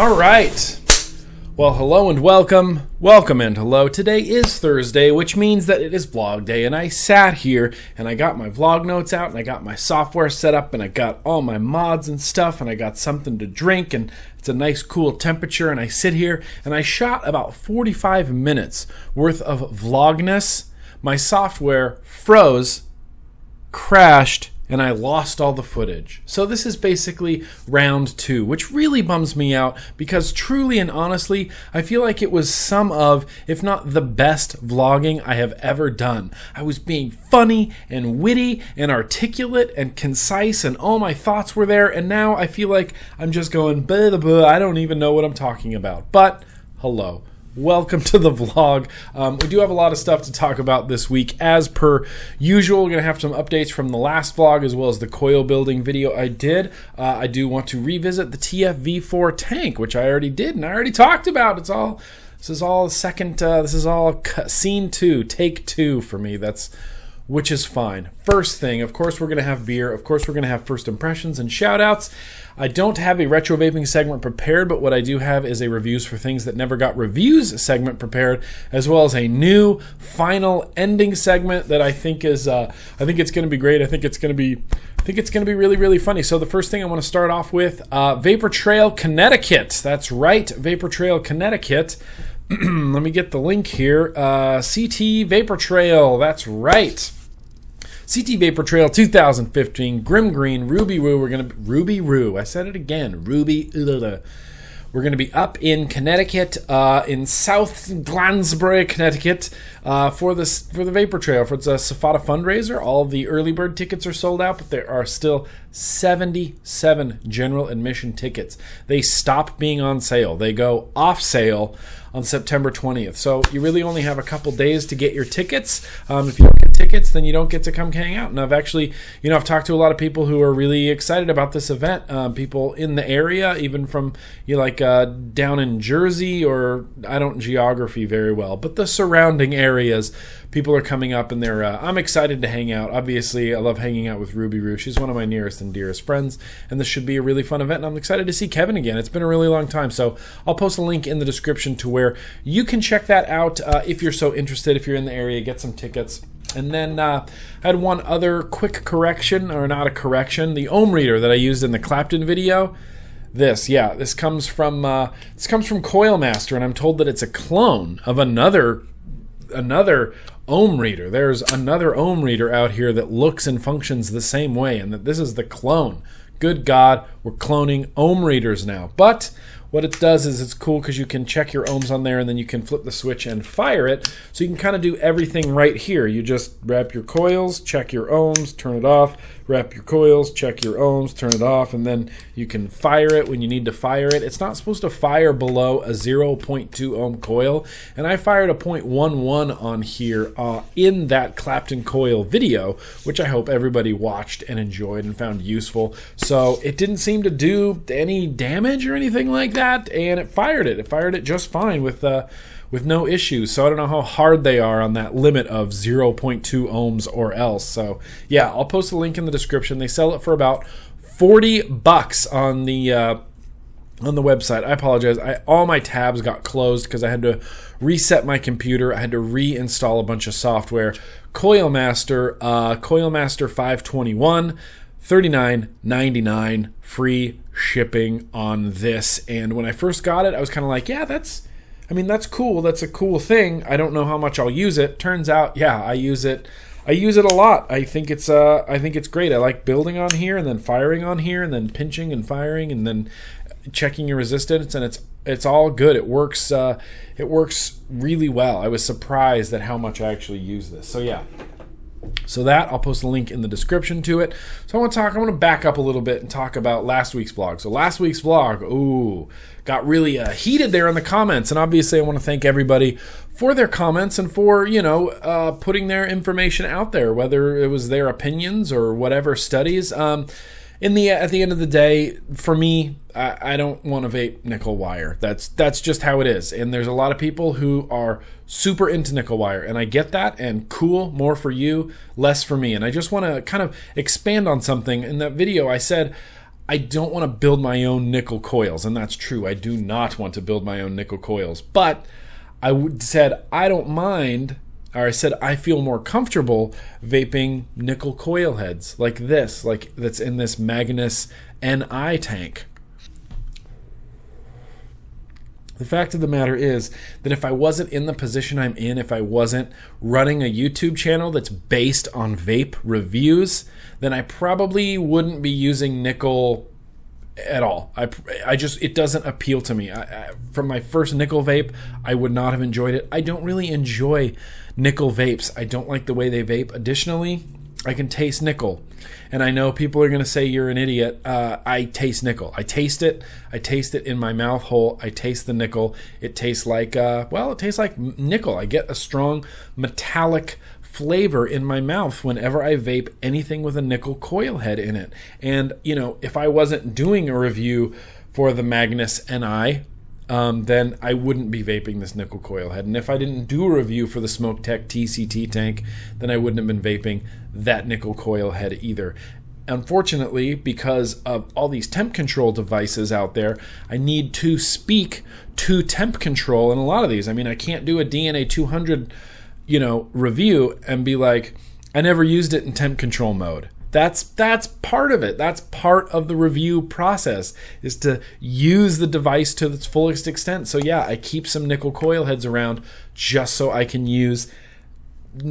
All right. Well, hello and welcome. Welcome and hello. Today is Thursday, which means that it is vlog day, and I sat here and I got my vlog notes out and I got my software set up and I got all my mods and stuff and I got something to drink and it's a nice cool temperature and I sit here and I shot about 45 minutes worth of vlogness. My software froze, crashed, and I lost all the footage. So this is basically round two, which really bums me out because truly and honestly, I feel like it was some of, if not the best vlogging I have ever done. I was being funny and witty and articulate and concise, and all my thoughts were there, and now I feel like I'm just going, blah, blah, blah, I don't even know what I'm talking about. But hello welcome to the vlog. Um, we do have a lot of stuff to talk about this week. As per usual, we're going to have some updates from the last vlog as well as the coil building video I did. Uh, I do want to revisit the TFV4 tank, which I already did and I already talked about. It's all, this is all second, uh, this is all scene two, take two for me. That's which is fine. First thing, of course, we're going to have beer. Of course, we're going to have first impressions and shout outs. I don't have a retro vaping segment prepared, but what I do have is a reviews for things that never got reviews segment prepared, as well as a new final ending segment that I think is, uh, I think it's going to be great. I think it's going to be, I think it's going to be really, really funny. So the first thing I want to start off with, uh, Vapor Trail, Connecticut. That's right, Vapor Trail, Connecticut. Let me get the link here. Uh, CT Vapor Trail. That's right. CT Vapor Trail 2015, Grimm Green, Ruby Roo. We're gonna Ruby Roo. I said it again. Ruby. Ugh. We're going to be up in Connecticut, uh, in South Glastonbury, Connecticut, uh, for this for the Vapor Trail for the SFATA fundraiser. All the early bird tickets are sold out, but there are still 77 general admission tickets. They stop being on sale. They go off sale on September 20th. So you really only have a couple days to get your tickets. Um, if you tickets, then you don't get to come hang out. And I've actually, you know, I've talked to a lot of people who are really excited about this event. Um, people in the area, even from you know, like uh, down in Jersey, or I don't geography very well, but the surrounding areas people are coming up and they're uh, i'm excited to hang out. Obviously i love hanging out with ruby roo. She's one of my nearest and dearest friends and this should be a really fun event and i'm excited to see kevin again. It's been a really long time so i'll post a link in the description to where you can check that out uh, if you're so interested. If you're in the area get some tickets and then uh, I had one other quick correction, or not a correction, the ohm reader that I used in the Clapton video. This, yeah, this comes from uh, this comes from Coilmaster, and I'm told that it's a clone of another another ohm reader. There's another ohm reader out here that looks and functions the same way, and that this is the clone. Good God, we're cloning ohm readers now. But what it does is it's cool because you can check your ohms on there and then you can flip the switch and fire it. So you can kind of do everything right here. You just wrap your coils, check your ohms, turn it off, wrap your coils, check your ohms, turn it off, and then you can fire it when you need to fire it. It's not supposed to fire below a 0.2 ohm coil, and I fired a 0.11 on here uh, in that Clapton coil video, which I hope everybody watched and enjoyed and found useful. So it didn't seem to do any damage or anything like that and it fired it. It fired it just fine with uh, with no issues. So I don't know how hard they are on that limit of 0.2 ohms or else. So yeah, I'll post a link in the description. They sell it for about 40 bucks on the uh, on the website. I apologize. I all my tabs got closed because I had to reset my computer. I had to reinstall a bunch of software. Coilmaster, uh, Coilmaster 521. 39.99 free shipping on this and when i first got it i was kind of like yeah that's i mean that's cool. That's a cool thing. I don't know how much i'll use it. Turns out yeah i use it. I use it a lot. I think it's uh i think it's great. I like building on here and then firing on here and then pinching and firing and then checking your resistance and it's it's all good. It works uh it works really well. I was surprised at how much i actually use this. So yeah so that I'll post a link in the description to it. So I want to talk. I want to back up a little bit and talk about last week's vlog. So last week's vlog, ooh, got really uh, heated there in the comments, and obviously I want to thank everybody for their comments and for you know uh, putting their information out there, whether it was their opinions or whatever studies. Um, in the at the end of the day, for me, I, I don't want to vape nickel wire. That's that's just how it is. And there's a lot of people who are super into nickel wire, and I get that. And cool, more for you, less for me. And I just want to kind of expand on something. In that video, I said I don't want to build my own nickel coils, and that's true. I do not want to build my own nickel coils, but I said I don't mind, or I said I feel more comfortable vaping nickel coil heads like this, like that's in this Magnus NI tank. The fact of the matter is that if I wasn't in the position I'm in, if I wasn't running a YouTube channel that's based on vape reviews, then I probably wouldn't be using nickel at all. I, I just it doesn't appeal to me. I, I, from my first nickel vape, I would not have enjoyed it. I don't really enjoy nickel vapes. I don't like the way they vape. Additionally, I can taste nickel. And I know people are going to say you're an idiot. Uh, I taste nickel. I taste it. I taste it in my mouth hole. I taste the nickel. It tastes like, uh, well, it tastes like nickel. I get a strong metallic flavor in my mouth whenever I vape anything with a nickel coil head in it. And, you know, if I wasn't doing a review for the Magnus NI, um, then I wouldn't be vaping this nickel coil head. And if I didn't do a review for the SMOKTech TCT tank, then I wouldn't have been vaping that nickel coil head either. Unfortunately, because of all these temp control devices out there, I need to speak to temp control in a lot of these. I mean, I can't do a DNA 200, you know, review and be like, I never used it in temp control mode. That's that's part of it. That's part of the review process is to use the device to its fullest extent. So yeah, I keep some nickel coil heads around just so I can use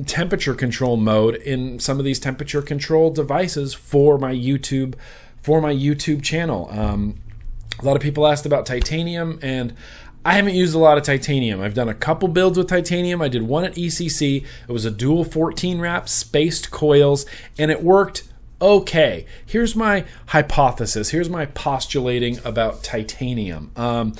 temperature control mode in some of these temperature control devices for my YouTube for my YouTube channel. Um, a lot of people asked about titanium and I haven't used a lot of titanium. I've done a couple builds with titanium. I did one at ECC. It was a dual 14 wrap spaced coils and it worked okay, here's my hypothesis. Here's my postulating about titanium. Um,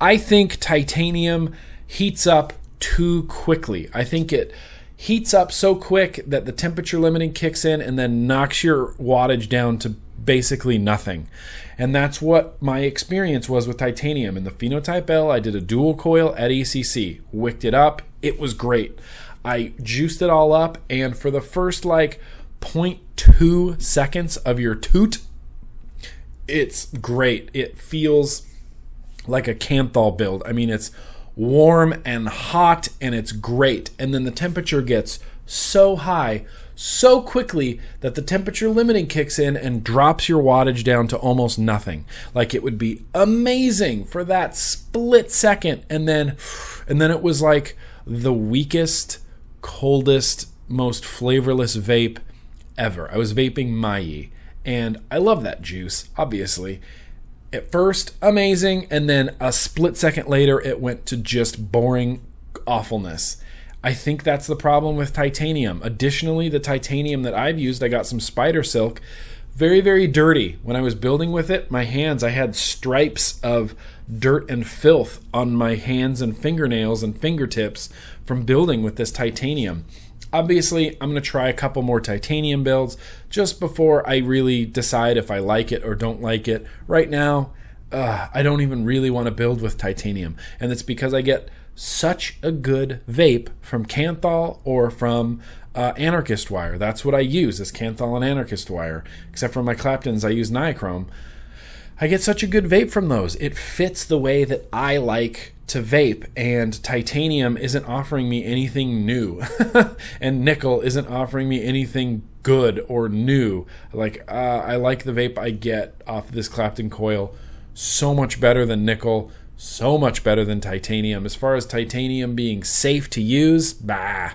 I think titanium heats up too quickly. I think it heats up so quick that the temperature limiting kicks in and then knocks your wattage down to basically nothing. And that's what my experience was with titanium. In the Phenotype L, I did a dual coil at ECC, wicked it up. It was great. I juiced it all up, and for the first like 0.2 seconds of your toot, it's great. It feels like a Kanthal build. I mean, it's warm and hot and it's great. And then the temperature gets so high so quickly that the temperature limiting kicks in and drops your wattage down to almost nothing. Like it would be amazing for that split second and then and then it was like the weakest, coldest, most flavorless vape ever. I was vaping Mai, and I love that juice, obviously. At first, amazing, and then a split second later, it went to just boring awfulness. I think that's the problem with titanium. Additionally, the titanium that I've used, I got some spider silk, very, very dirty. When I was building with it, my hands, I had stripes of dirt and filth on my hands and fingernails and fingertips from building with this titanium. Obviously, I'm going to try a couple more titanium builds just before I really decide if I like it or don't like it. Right now, uh, I don't even really want to build with titanium, and it's because I get such a good vape from Kanthal or from uh, Anarchist Wire. That's what I use is Kanthal and Anarchist Wire. Except for my Claptons, I use Nichrome. I get such a good vape from those. It fits the way that I like to vape, and titanium isn't offering me anything new, and nickel isn't offering me anything good or new. Like, uh, I like the vape I get off this Clapton coil so much better than nickel, so much better than titanium. As far as titanium being safe to use, bah,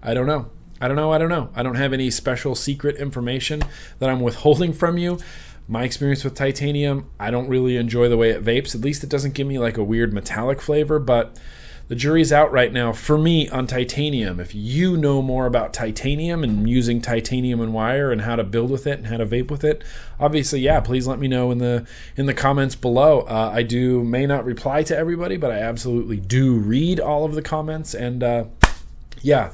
I don't know. I don't know. I don't know. I don't have any special secret information that I'm withholding from you my experience with titanium, I don't really enjoy the way it vapes. At least it doesn't give me like a weird metallic flavor, but the jury's out right now for me on titanium. If you know more about titanium and using titanium and wire and how to build with it and how to vape with it, obviously, yeah, please let me know in the in the comments below. Uh, I do may not reply to everybody, but I absolutely do read all of the comments and uh, yeah.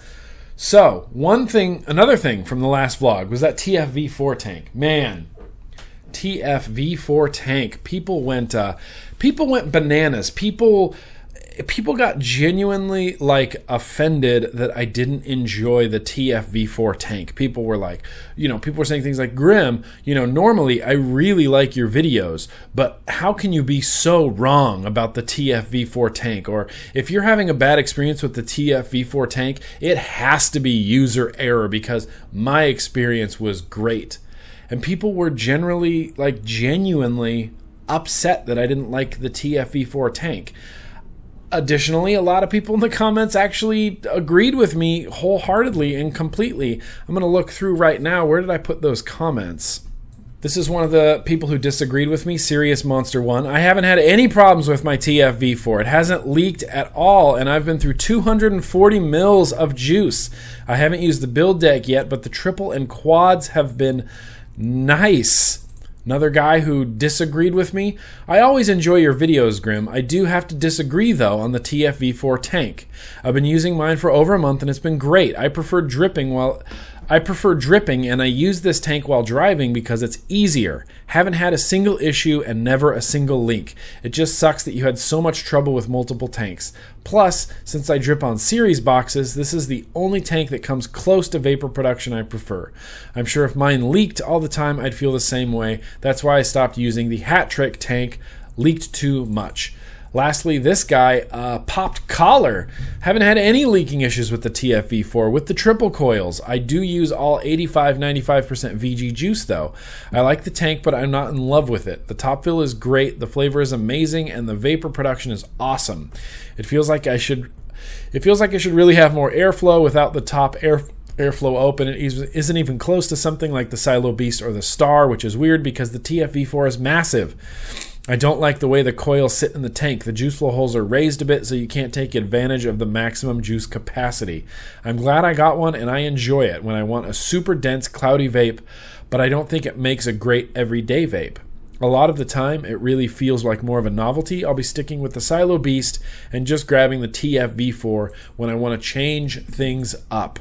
So one thing, another thing from the last vlog was that TFV4 tank. Man, TFV4 tank. People went uh, people went bananas. People people got genuinely like offended that I didn't enjoy the TFV4 tank. People were like, you know, people were saying things like, Grimm, you know, normally I really like your videos, but how can you be so wrong about the TFV4 tank? Or if you're having a bad experience with the TFV4 tank, it has to be user error because my experience was great. And people were generally, like, genuinely upset that I didn't like the TFV4 tank. Additionally, a lot of people in the comments actually agreed with me wholeheartedly and completely. I'm going to look through right now. Where did I put those comments? This is one of the people who disagreed with me, Serious Monster One. I haven't had any problems with my TFV4. It hasn't leaked at all, and I've been through 240 mils of juice. I haven't used the build deck yet, but the triple and quads have been nice. Another guy who disagreed with me. I always enjoy your videos, Grimm. I do have to disagree, though, on the TFV4 tank. I've been using mine for over a month and it's been great. I prefer dripping while I prefer dripping and I use this tank while driving because it's easier. Haven't had a single issue and never a single leak. It just sucks that you had so much trouble with multiple tanks. Plus, since I drip on series boxes, this is the only tank that comes close to vapor production I prefer. I'm sure if mine leaked all the time, I'd feel the same way. That's why I stopped using the hat trick tank. Leaked too much. Lastly, this guy uh, popped collar. Haven't had any leaking issues with the TFV4 with the triple coils. I do use all 85 95% VG juice though. I like the tank, but I'm not in love with it. The top fill is great, the flavor is amazing, and the vapor production is awesome. It feels like I should. It feels like it should really have more airflow without the top air airflow open. It isn't even close to something like the Silo Beast or the Star, which is weird because the TFV4 is massive. I don't like the way the coils sit in the tank. The juice flow holes are raised a bit so you can't take advantage of the maximum juice capacity. I'm glad I got one and I enjoy it when I want a super dense cloudy vape, but I don't think it makes a great everyday vape. A lot of the time, it really feels like more of a novelty. I'll be sticking with the Silo Beast and just grabbing the TFV4 when I want to change things up.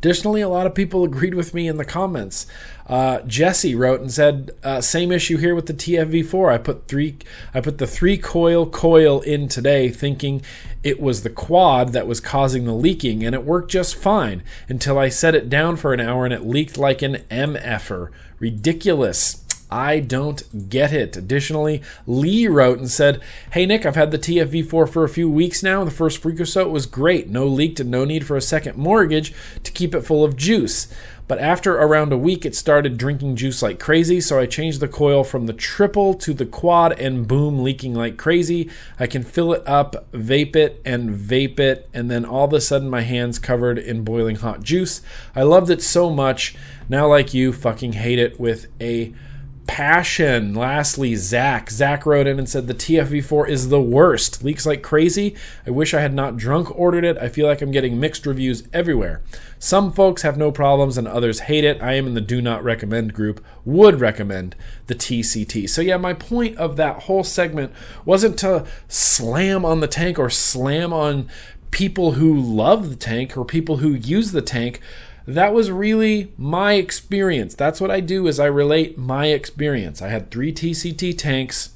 Additionally, a lot of people agreed with me in the comments. Uh, Jesse wrote and said, uh, "Same issue here with the TFV4. I put three, I put the three coil coil in today, thinking it was the quad that was causing the leaking, and it worked just fine until I set it down for an hour and it leaked like an MFer. Ridiculous." I don't get it. Additionally, Lee wrote and said, Hey Nick, I've had the TFV4 for a few weeks now. The first freak or so it was great. No leaked and no need for a second mortgage to keep it full of juice. But after around a week, it started drinking juice like crazy, so I changed the coil from the triple to the quad, and boom, leaking like crazy. I can fill it up, vape it, and vape it, and then all of a sudden, my hands covered in boiling hot juice. I loved it so much. Now, like you, fucking hate it with a passion. Lastly, Zach. Zach wrote in and said the TFV4 is the worst. Leaks like crazy. I wish I had not drunk ordered it. I feel like I'm getting mixed reviews everywhere. Some folks have no problems and others hate it. I am in the do not recommend group. Would recommend the TCT. So, yeah, my point of that whole segment wasn't to slam on the tank or slam on people who love the tank or people who use the tank that was really my experience. That's what I do is I relate my experience. I had three TCT tanks.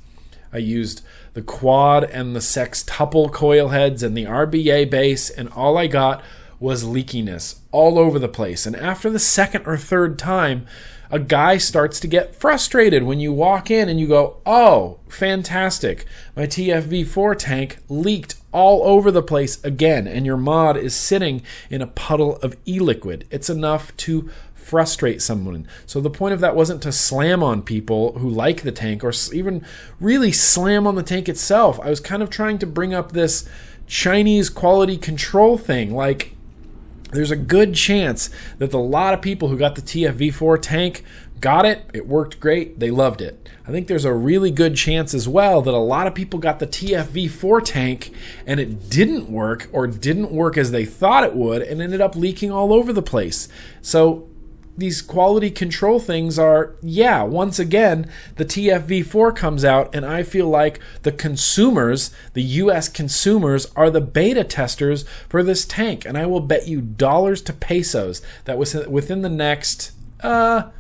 I used the quad and the sextuple coil heads and the RBA base, and all I got was leakiness all over the place. And after the second or third time, a guy starts to get frustrated when you walk in and you go, Oh, fantastic. My TFV4 tank leaked all over the place again, and your mod is sitting in a puddle of e liquid. It's enough to frustrate someone. So the point of that wasn't to slam on people who like the tank or even really slam on the tank itself. I was kind of trying to bring up this Chinese quality control thing. Like, there's a good chance that a lot of people who got the TFV4 tank got it, it worked great, they loved it. I think there's a really good chance as well that a lot of people got the TFV4 tank and it didn't work or didn't work as they thought it would and ended up leaking all over the place. So these quality control things are, yeah, once again, the TFV4 comes out, and I feel like the consumers, the US consumers, are the beta testers for this tank. And I will bet you dollars to pesos that within the next, uh,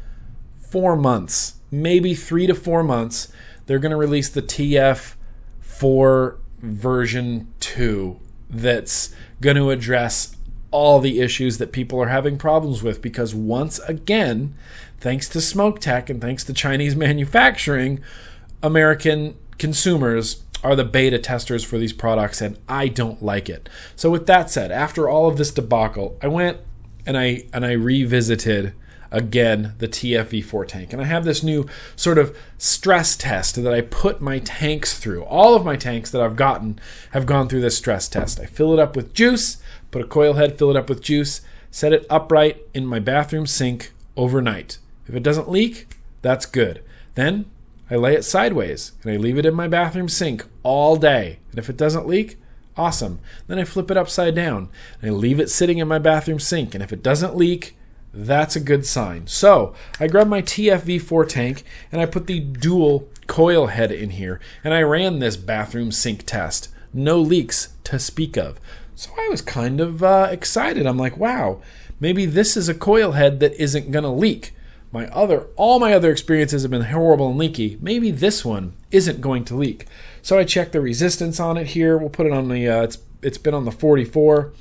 four months, maybe three to four months, they're going to release the TF4 version 2 that's going to address all the issues that people are having problems with because once again, thanks to SMOKTech and thanks to Chinese manufacturing, American consumers are the beta testers for these products and I don't like it. So with that said, after all of this debacle, I went and I and I revisited again the TFV4 tank. And I have this new sort of stress test that I put my tanks through. All of my tanks that I've gotten have gone through this stress test. I fill it up with juice, put a coil head, fill it up with juice, set it upright in my bathroom sink overnight. If it doesn't leak, that's good. Then I lay it sideways and I leave it in my bathroom sink all day. And if it doesn't leak, awesome. Then I flip it upside down and I leave it sitting in my bathroom sink. And if it doesn't leak, that's a good sign. So I grabbed my TFV4 tank and I put the dual coil head in here and I ran this bathroom sink test. No leaks to speak of. So I was kind of uh, excited. I'm like, wow, maybe this is a coil head that isn't going to leak. My other, all my other experiences have been horrible and leaky. Maybe this one isn't going to leak. So I checked the resistance on it here. We'll put it on the, uh, it's, it's been on the 44.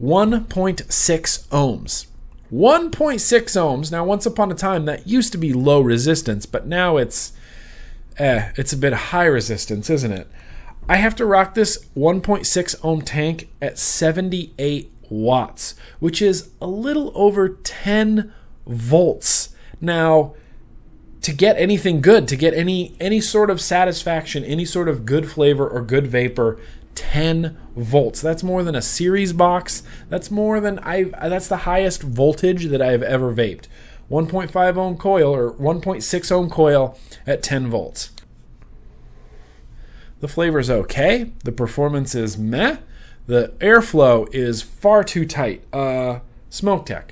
1.6 ohms. 1.6 ohms. Now, once upon a time, that used to be low resistance, but now it's eh, it's a bit high resistance, isn't it? I have to rock this 1.6 ohm tank at 78 watts, which is a little over 10 volts. Now, to get anything good, to get any any sort of satisfaction, any sort of good flavor or good vapor, 10 volts. That's more than a series box. That's more than I that's the highest voltage that I've ever vaped. 1.5 ohm coil or 1.6 ohm coil at 10 volts. The flavor's okay. The performance is meh. The airflow is far too tight. Uh, SMOKTech.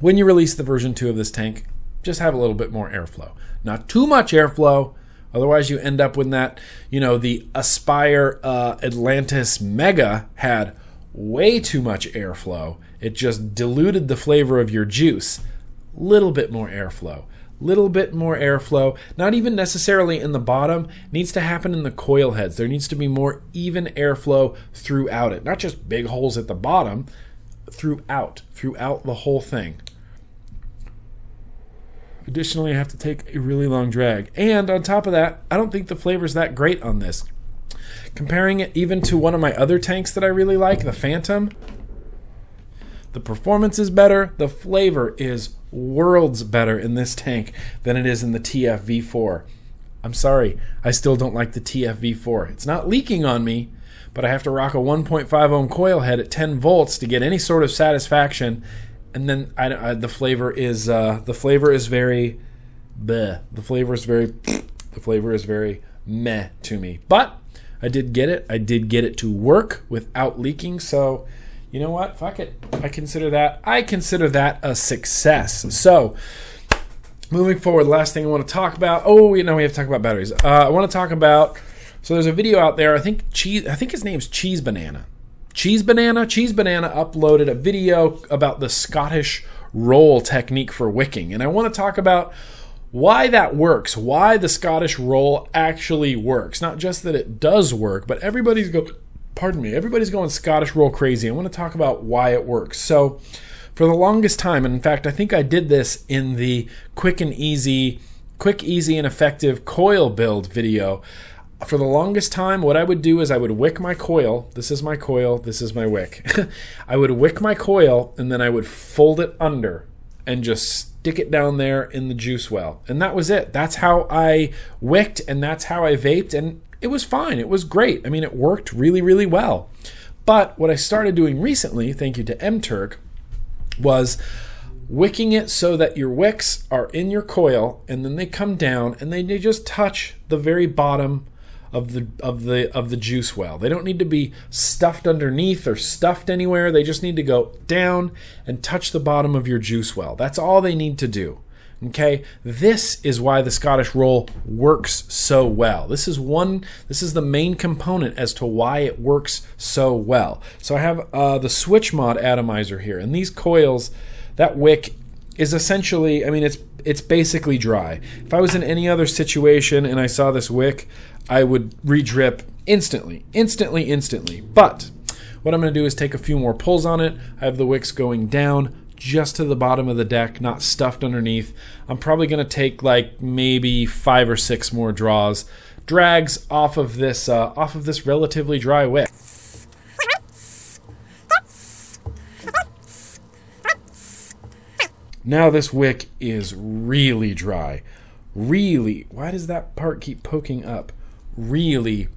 When you release the version 2 of this tank, just have a little bit more airflow. Not too much airflow, Otherwise, you end up with that, you know, the Aspire uh, Atlantis Mega had way too much airflow. It just diluted the flavor of your juice. Little bit more airflow. Little bit more airflow, not even necessarily in the bottom, needs to happen in the coil heads. There needs to be more even airflow throughout it, not just big holes at the bottom, throughout, throughout the whole thing. Additionally, I have to take a really long drag. And on top of that, I don't think the flavor's that great on this. Comparing it even to one of my other tanks that I really like, the Phantom, the performance is better, the flavor is worlds better in this tank than it is in the TFV4. I'm sorry, I still don't like the TFV4. It's not leaking on me, but I have to rock a 1.5 ohm coil head at 10 volts to get any sort of satisfaction, and then I, I, the flavor is uh, the flavor is very bleh. The flavor is very the flavor is very meh to me. But I did get it. I did get it to work without leaking. So you know what? Fuck it. I consider that I consider that a success. So moving forward, last thing I want to talk about. Oh, you know we have to talk about batteries. Uh, I want to talk about. So there's a video out there. I think cheese. I think his name's Cheese Banana Cheese Banana, Cheese Banana uploaded a video about the Scottish roll technique for wicking. And I want to talk about why that works, why the Scottish roll actually works. Not just that it does work, but everybody's go pardon me, everybody's going Scottish roll crazy. I want to talk about why it works. So, for the longest time, and in fact, I think I did this in the quick and easy, quick, easy, and effective coil build video for the longest time, what I would do is I would wick my coil. This is my coil. This is my wick. I would wick my coil and then I would fold it under and just stick it down there in the juice well. And that was it. That's how I wicked and that's how I vaped. And it was fine. It was great. I mean, it worked really, really well. But what I started doing recently, thank you to MTurk, was wicking it so that your wicks are in your coil and then they come down and they, they just touch the very bottom of the of the of the juice well. They don't need to be stuffed underneath or stuffed anywhere. They just need to go down and touch the bottom of your juice well. That's all they need to do. Okay, this is why the Scottish roll works so well. This is one. This is the main component as to why it works so well. So I have uh, the switch mod atomizer here, and these coils, that wick is essentially. I mean, it's it's basically dry. If I was in any other situation and I saw this wick, I would re-drip instantly, instantly, instantly. But what I'm going to do is take a few more pulls on it. I have the wicks going down just to the bottom of the deck, not stuffed underneath. I'm probably going to take like maybe five or six more draws, drags off of this uh, off of this relatively dry wick. Now this wick is really dry. Really, why does that part keep poking up? Really,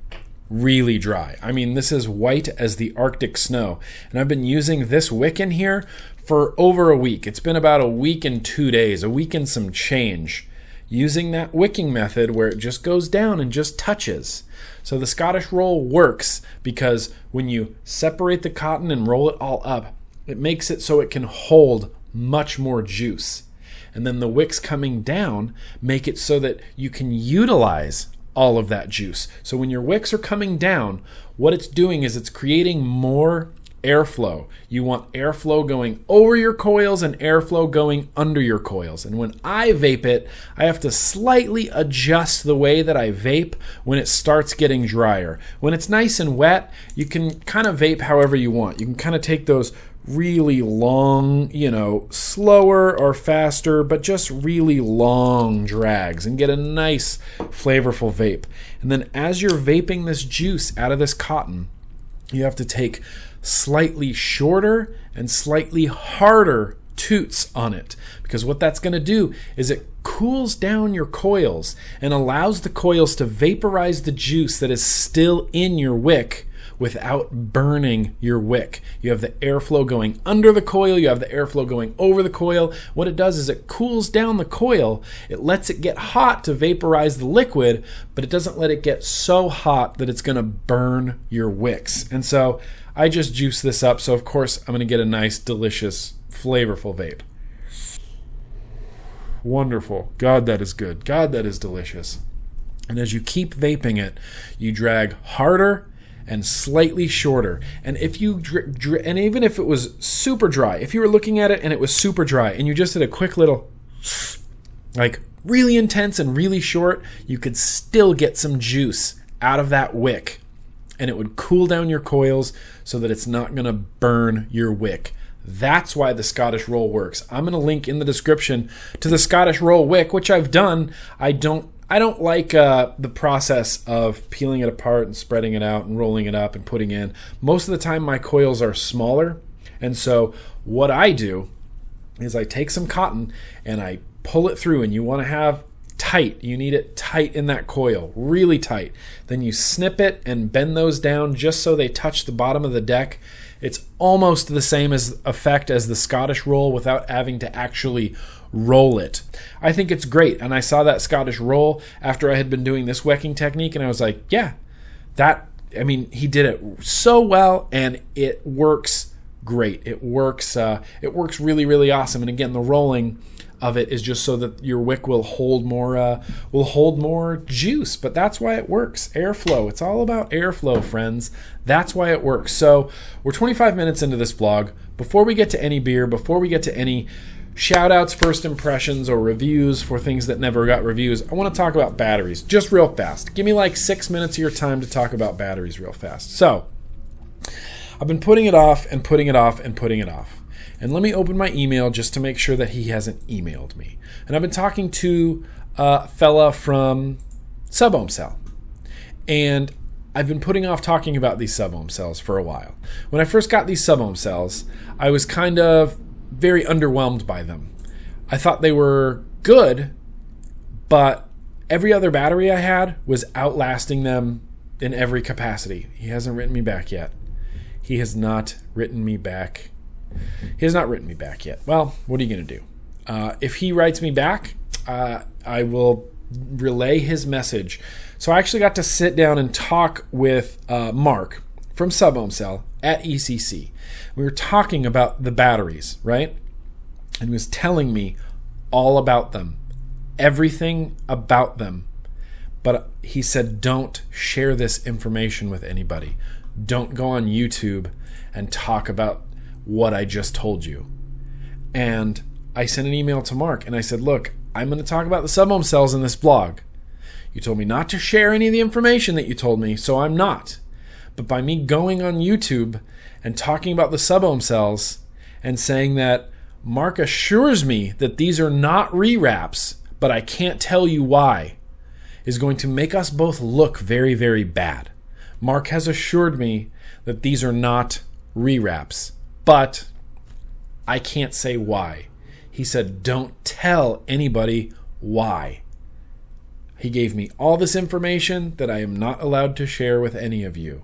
really dry. I mean, this is white as the Arctic snow. And I've been using this wick in here for over a week. It's been about a week and two days, a week and some change, using that wicking method where it just goes down and just touches. So the Scottish roll works because when you separate the cotton and roll it all up, it makes it so it can hold much more juice. And then the wicks coming down make it so that you can utilize all of that juice. So when your wicks are coming down, what it's doing is it's creating more airflow. You want airflow going over your coils and airflow going under your coils. And when I vape it, I have to slightly adjust the way that I vape when it starts getting drier. When it's nice and wet, you can kind of vape however you want. You can kind of take those really long, you know, slower or faster, but just really long drags and get a nice flavorful vape. And then as you're vaping this juice out of this cotton, you have to take slightly shorter and slightly harder toots on it. Because what that's going to do is it cools down your coils and allows the coils to vaporize the juice that is still in your wick without burning your wick. You have the airflow going under the coil, you have the airflow going over the coil. What it does is it cools down the coil, it lets it get hot to vaporize the liquid, but it doesn't let it get so hot that it's going to burn your wicks. And so I just juice this up, so of course I'm going to get a nice, delicious, flavorful vape. Wonderful. God, that is good. God, that is delicious. And as you keep vaping it, you drag harder and slightly shorter. And if you dr- dr- and even if it was super dry, if you were looking at it and it was super dry and you just did a quick little like really intense and really short, you could still get some juice out of that wick and it would cool down your coils so that it's not going to burn your wick. That's why the Scottish roll works. I'm going to link in the description to the Scottish roll wick, which I've done. I don't I don't like uh, the process of peeling it apart and spreading it out and rolling it up and putting in. Most of the time, my coils are smaller. And so, what I do is I take some cotton and I pull it through, and you want to have tight. You need it tight in that coil, really tight. Then you snip it and bend those down just so they touch the bottom of the deck. It's almost the same as effect as the Scottish roll without having to actually roll it. I think it's great. And I saw that Scottish roll after I had been doing this wecking technique, and I was like, yeah, that, I mean, he did it so well, and it works great. It works, uh, it works really, really awesome. And again, the rolling of it is just so that your wick will hold more uh, will hold more juice but that's why it works airflow it's all about airflow friends that's why it works so we're 25 minutes into this vlog before we get to any beer before we get to any shout outs, first impressions, or reviews for things that never got reviews, I want to talk about batteries just real fast. Give me like six minutes of your time to talk about batteries real fast. So, I've been putting it off and putting it off and putting it off. And let me open my email just to make sure that he hasn't emailed me. And I've been talking to a fella from Subohm Cell. And I've been putting off talking about these subohm cells for a while. When I first got these subohm cells, I was kind of very underwhelmed by them. I thought they were good, but every other battery I had was outlasting them in every capacity. He hasn't written me back yet. He has not written me back. He has not written me back yet. Well, what are you going to do? Uh, if he writes me back, uh, I will relay his message. So I actually got to sit down and talk with uh, Mark from Subohm Cell at ECC. We were talking about the batteries, right? And he was telling me all about them, everything about them. But he said, don't share this information with anybody. Don't go on YouTube and talk about what I just told you. And I sent an email to Mark and I said, look, I'm going to talk about the Subohm cells in this blog. You told me not to share any of the information that you told me, so I'm not. But by me going on YouTube and talking about the subohm cells and saying that Mark assures me that these are not rewraps, but I can't tell you why, is going to make us both look very, very bad. Mark has assured me that these are not rewraps, but I can't say why. He said, Don't tell anybody why. He gave me all this information that I am not allowed to share with any of you.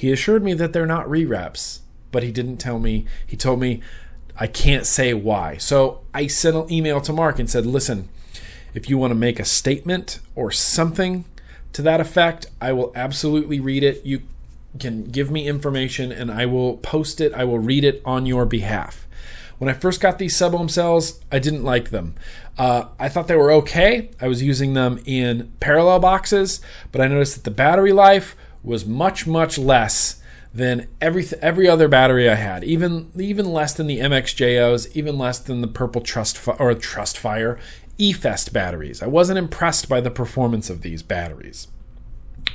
He assured me that they're not rewraps, but he didn't tell me. He told me I can't say why. So I sent an email to Mark and said, listen, if you want to make a statement or something to that effect, I will absolutely read it. You can give me information and I will post it. I will read it on your behalf. When I first got these subohm cells, I didn't like them. Uh, I thought they were okay. I was using them in parallel boxes, but I noticed that the battery life was much, much less than every every other battery I had, even even less than the MXJOs, even less than the Purple Trust or Trust Fire eFest batteries. I wasn't impressed by the performance of these batteries.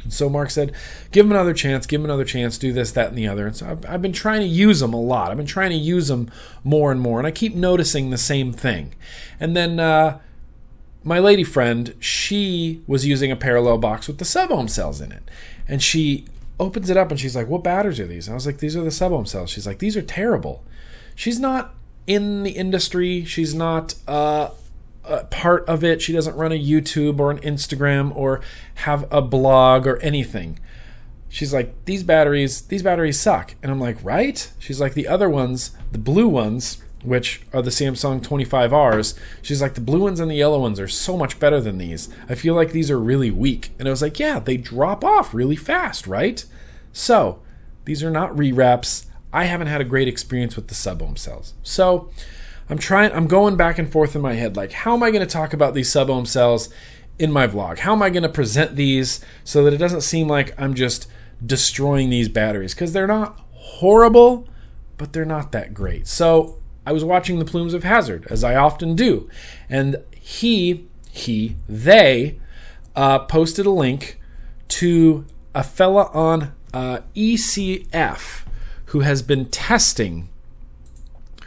And so Mark said, give them another chance, give them another chance, do this, that, and the other. And so I've, I've, been trying to use them a lot. I've been trying to use them more and more, and I keep noticing the same thing. And then uh, my lady friend, she was using a parallel box with the sub ohm cells in it. And she opens it up and she's like, What batteries are these? And I was like, These are the sub ohm cells. She's like, These are terrible. She's not in the industry. She's not uh, part of it. She doesn't run a YouTube or an Instagram or have a blog or anything. She's like, these batteries, these batteries suck. And I'm like, right? She's like, the other ones, the blue ones, which are the Samsung 25Rs, she's like, the blue ones and the yellow ones are so much better than these. I feel like these are really weak. And I was like, yeah, they drop off really fast, right? So, these are not rewraps. I haven't had a great experience with the sub ohm cells. So, I'm trying I'm going back and forth in my head like how am I going to talk about these sub ohm cells in my vlog? How am I going to present these so that it doesn't seem like I'm just destroying these batteries cuz they're not horrible, but they're not that great. So, I was watching the Plumes of Hazard as I often do, and he he they uh, posted a link to a fella on uh, ECF who has been testing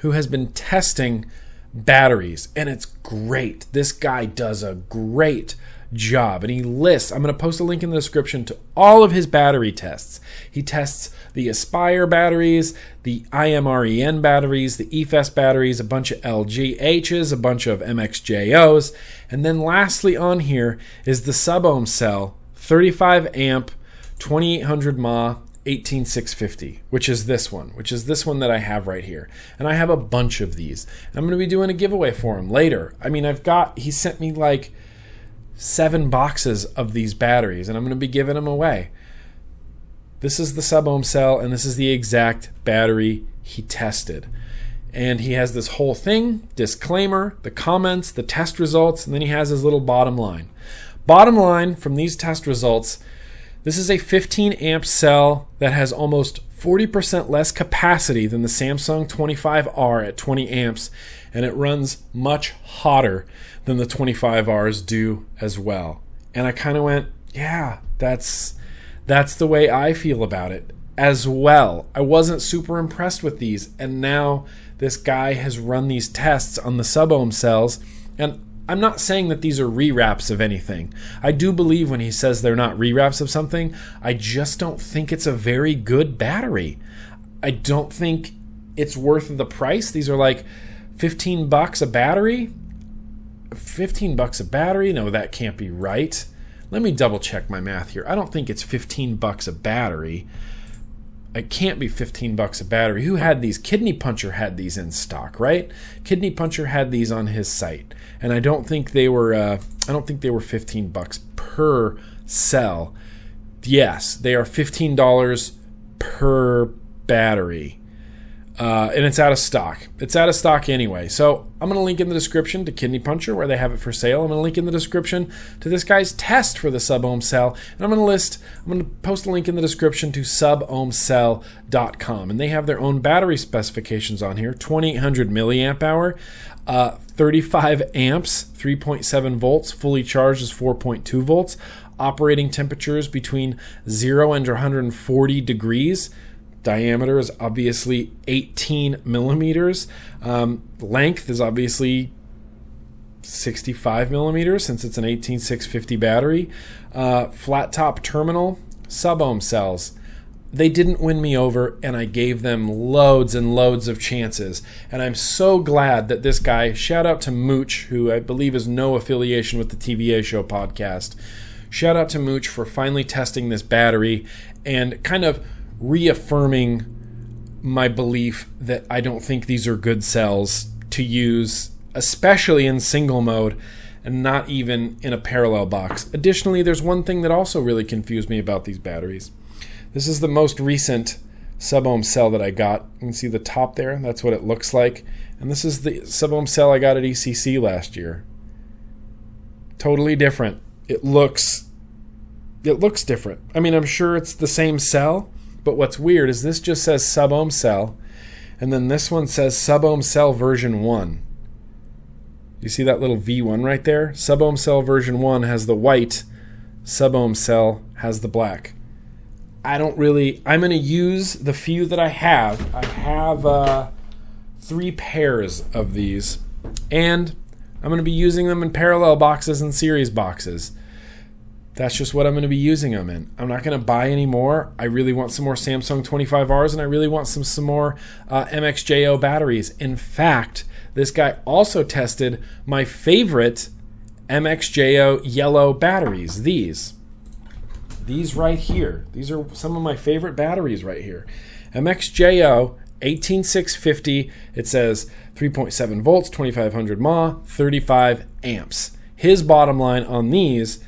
who has been testing batteries, and it's great. This guy does a great job, and he lists. I'm going to post a link in the description to all of his battery tests. He tests the Aspire batteries, the IMREN batteries, the Efest batteries, a bunch of LGHs, a bunch of MXJOs, and then lastly on here is the sub ohm cell, 35 amp, 2800 mAh 18650, which is this one, which is this one that I have right here. And I have a bunch of these. I'm going to be doing a giveaway for him later. I mean, I've got, he sent me like seven boxes of these batteries, and I'm going to be giving them away. This is the sub ohm cell, and this is the exact battery he tested. And he has this whole thing disclaimer, the comments, the test results, and then he has his little bottom line. Bottom line from these test results this is a 15 amp cell that has almost 40% less capacity than the Samsung 25R at 20 amps, and it runs much hotter than the 25Rs do as well. And I kind of went, yeah, that's that's the way I feel about it as well. I wasn't super impressed with these, and now this guy has run these tests on the sub ohm cells, and I'm not saying that these are rewraps of anything. I do believe when he says they're not rewraps of something, I just don't think it's a very good battery. I don't think it's worth the price. These are like 15 bucks a battery. 15 bucks a battery? No, that can't be right. Let me double check my math here. I don't think it's 15 bucks a battery it can't be 15 bucks a battery. Who had these? Kidney Puncher had these in stock, right? Kidney Puncher had these on his site, and I don't think they were. Uh, I don't think they were 15 bucks per cell. Yes, they are 15 dollars per battery. Uh, and it's out of stock. It's out of stock anyway. So I'm going to link in the description to Kidney Puncher where they have it for sale. I'm going to link in the description to this guy's test for the sub-ohm cell. And I'm going to list, I'm going to post a link in the description to subohmcell.com. And they have their own battery specifications on here 2800 milliamp hour, uh, 35 amps, 3.7 volts, fully charged is 4.2 volts, operating temperatures between 0 and 140 degrees diameter is obviously 18 millimeters. Um, length is obviously 65 millimeters since it's an 18650 battery. Uh, flat top terminal, sub ohm cells. They didn't win me over, and I gave them loads and loads of chances. And I'm so glad that this guy, shout out to Mooch, who I believe is no affiliation with the TVA show podcast. Shout out to Mooch for finally testing this battery and kind of reaffirming my belief that I don't think these are good cells to use, especially in single mode and not even in a parallel box. Additionally, there's one thing that also really confused me about these batteries. This is the most recent sub-ohm cell that I got. You can see the top there, that's what it looks like. And this is the sub-ohm cell I got at ECC last year. Totally different. It looks it looks different. I mean, I'm sure it's the same cell, but what's weird is this just says sub ohm cell, and then this one says sub ohm cell version 1. You see that little V1 right there? Sub ohm cell version 1 has the white, sub ohm cell has the black. I don't really, I'm going to use the few that I have. I have uh, three pairs of these, and I'm going to be using them in parallel boxes and series boxes that's just what I'm going to be using them in. I'm not going to buy any more. I really want some more Samsung 25Rs and I really want some some more uh, MXJO batteries. In fact, this guy also tested my favorite MXJO yellow batteries. These. These right here. These are some of my favorite batteries right here. MXJO 18650. It says 3.7 volts, 2500 mAh, 35 amps. His bottom line on these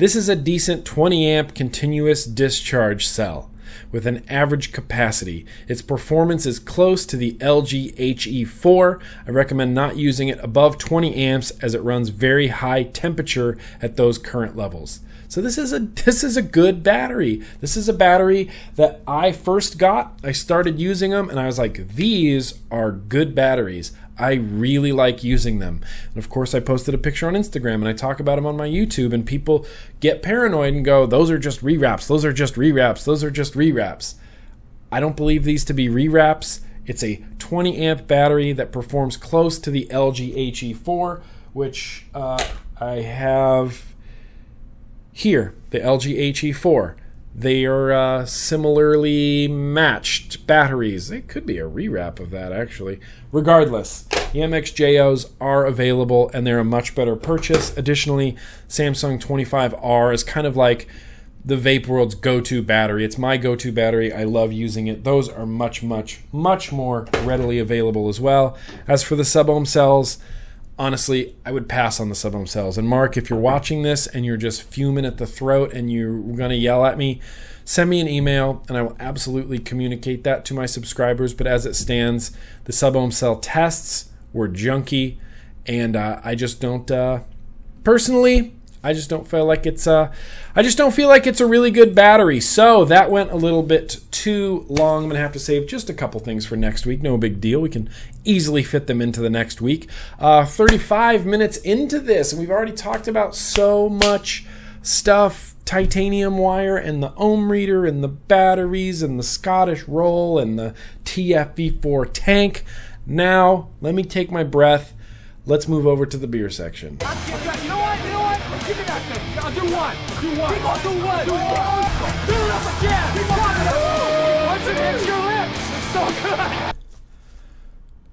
this is a decent 20 amp continuous discharge cell with an average capacity. Its performance is close to the LG HE4. I recommend not using it above 20 amps as it runs very high temperature at those current levels. So this is a this is a good battery. This is a battery that I first got. I started using them and I was like these are good batteries. I really like using them. And of course, I posted a picture on Instagram and I talk about them on my YouTube, and people get paranoid and go, Those are just rewraps. Those are just rewraps. Those are just rewraps. I don't believe these to be rewraps. It's a 20 amp battery that performs close to the LG HE4, which uh, I have here, the LG HE4. They are uh, similarly matched batteries. It could be a rewrap of that, actually. Regardless, the MXJOs are available and they're a much better purchase. Additionally, Samsung 25R is kind of like the Vape World's go to battery. It's my go to battery. I love using it. Those are much, much, much more readily available as well. As for the sub ohm cells, honestly, I would pass on the sub ohm cells. And Mark, if you're watching this and you're just fuming at the throat and you're going to yell at me, send me an email and I will absolutely communicate that to my subscribers. But as it stands, the sub ohm cell tests were junky, and uh, I just don't. Uh, personally, I just don't feel like it's a, I just don't feel like it's a really good battery. So that went a little bit too long. I'm gonna have to save just a couple things for next week. No big deal. We can easily fit them into the next week. Uh, 35 minutes into this, and we've already talked about so much stuff. Titanium wire and the ohm reader and the batteries and the Scottish roll and the TFV4 tank. Now, let me take my breath. Let's move over to the beer section. You know what? You know what? Give me that thing. I'll do one. Do one. On do one. Do one. Do it up again. Keep on. Once it hits your lips, it's so good.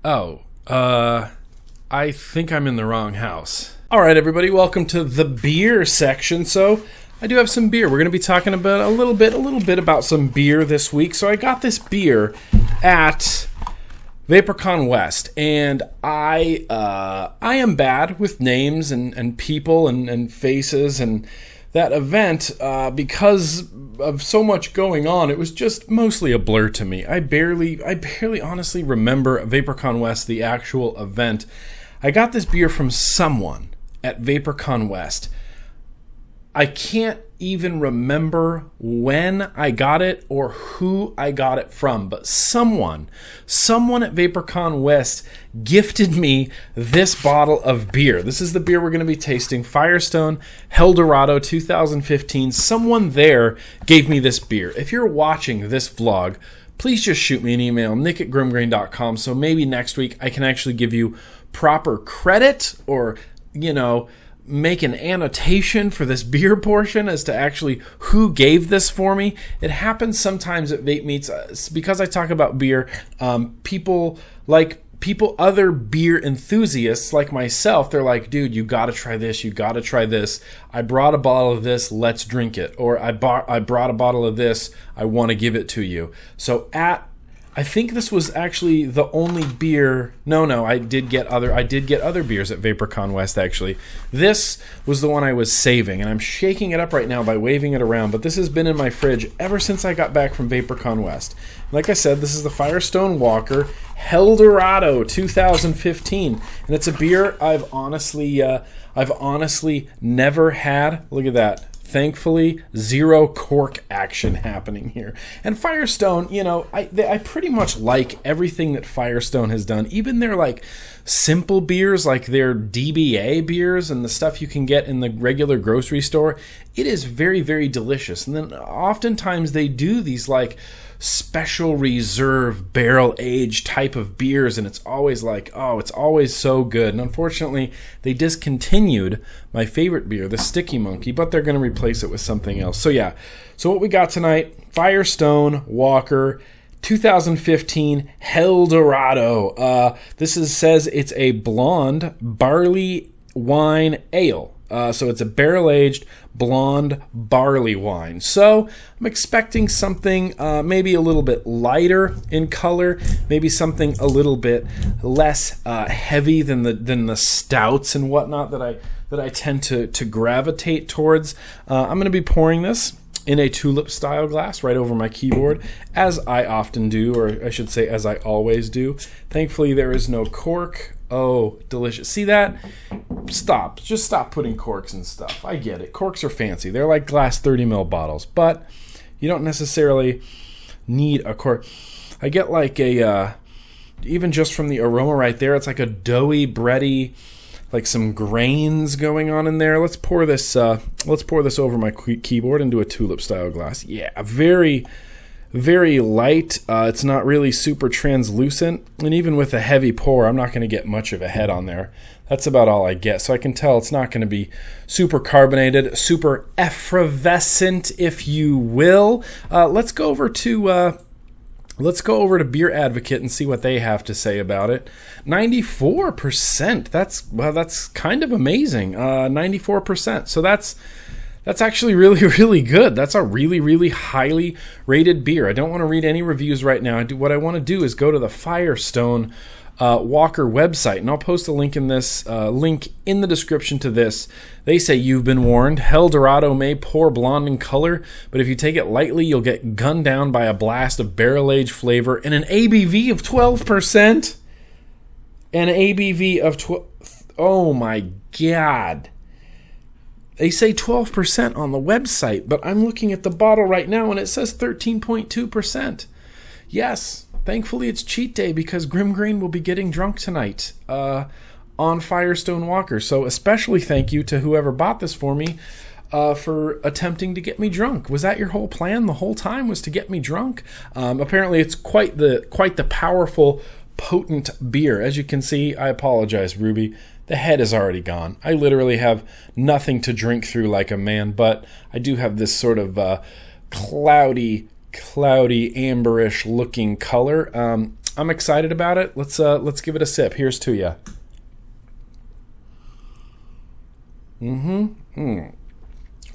Oh, uh, I think I'm in the wrong house. All right, everybody, welcome to the beer section. So, I do have some beer. We're going to be talking about a little bit, a little bit about some beer this week. So, I got this beer at VaporCon West, and I, uh, I am bad with names and and people and and faces and that event, uh, because of so much going on, it was just mostly a blur to me. I barely, I barely honestly remember VaporCon West, the actual event. I got this beer from someone at VaporCon West. I can't even remember when I got it or who I got it from, but someone, someone at VaporCon West gifted me this bottle of beer. This is the beer we're going to be tasting Firestone Helldorado 2015. Someone there gave me this beer. If you're watching this vlog, please just shoot me an email, nick at grimmgreen.com, so maybe next week I can actually give you proper credit or, you know, make an annotation for this beer portion as to actually who gave this for me. It happens sometimes at vape meets uh, because I talk about beer. Um, people like people, other beer enthusiasts like myself, they're like, dude, you got to try this. You got to try this. I brought a bottle of this. Let's drink it. Or I bought, I brought a bottle of this. I want to give it to you. So at I think this was actually the only beer. No, no, I did get other. I did get other beers at VaporCon West. Actually, this was the one I was saving, and I'm shaking it up right now by waving it around. But this has been in my fridge ever since I got back from VaporCon West. Like I said, this is the Firestone Walker Helldorado 2015, and it's a beer I've honestly, uh, I've honestly never had. Look at that thankfully zero cork action happening here. And firestone you know I, they, I pretty much like everything that firestone has done. Even their like simple beers like their dba beers and the stuff you can get in the regular grocery store it is very very delicious. And then oftentimes they do these like special reserve barrel age type of beers and it's always like oh it's always so good and unfortunately they discontinued my favorite beer the Stickee Monkee but they're going to replace it with something else so yeah so what we got tonight firestone walker 2015 Helldorado. Uh, this is says it's a blonde barley wine ale. Uh, so it's a barrel aged blonde barley wine. So I'm expecting something uh, maybe a little bit lighter in color, maybe something a little bit less uh, heavy than the than the stouts and whatnot that I that I tend to to gravitate towards. Uh, I'm going to be pouring this in a tulip style glass right over my keyboard, as I often do, or I should say, as I always do. Thankfully, there is no cork. Oh, delicious. See that? Stop. Just stop putting corks and stuff. I get it. Corks are fancy. They're like glass 30 ml bottles, but you don't necessarily need a cork. I get like a, uh, even just from the aroma right there, it's like a doughy, bready, like some grains going on in there. Let's pour this. Uh, let's pour this over my keyboard into a tulip style glass. Yeah, very, very light. Uh, it's not really super translucent, and even with a heavy pour, I'm not going to get much of a head on there. That's about all I get. So I can tell it's not going to be super carbonated, super effervescent, if you will. Uh, let's go over to uh, Let's go over to Beer Advocate and see what they have to say about it. 94%. That's well that's kind of amazing. Uh 94%. So that's that's actually really really good. That's a really really highly rated beer. I don't want to read any reviews right now. I do, what I want to do is go to the Firestone uh, Walker website, and I'll post a link in this uh, link in the description to this. They say you've been warned. Helldorado may pour blonde in color, but if you take it lightly, you'll get gunned down by a blast of barrel aged flavor and an ABV of twelve percent. An ABV of twelve. Oh my god. They say 12% on the website, but I'm looking at the bottle right now and it says 13.2%. Yes, Thankfully, it's cheat day because Grimm Green will be getting drunk tonight uh, on Firestone Walker. So, especially thank you to whoever bought this for me uh, for attempting to get me drunk. Was that your whole plan the whole time? Was to get me drunk? Um, apparently, it's quite the quite the powerful, potent beer. As you can see, I apologize, Ruby. The head is already gone. I literally have nothing to drink through like a man, but I do have this sort of uh, cloudy cloudy amberish looking color. Um, I'm excited about it. Let's uh, let's give it a sip. Here's to you. Mm-hmm. Mm.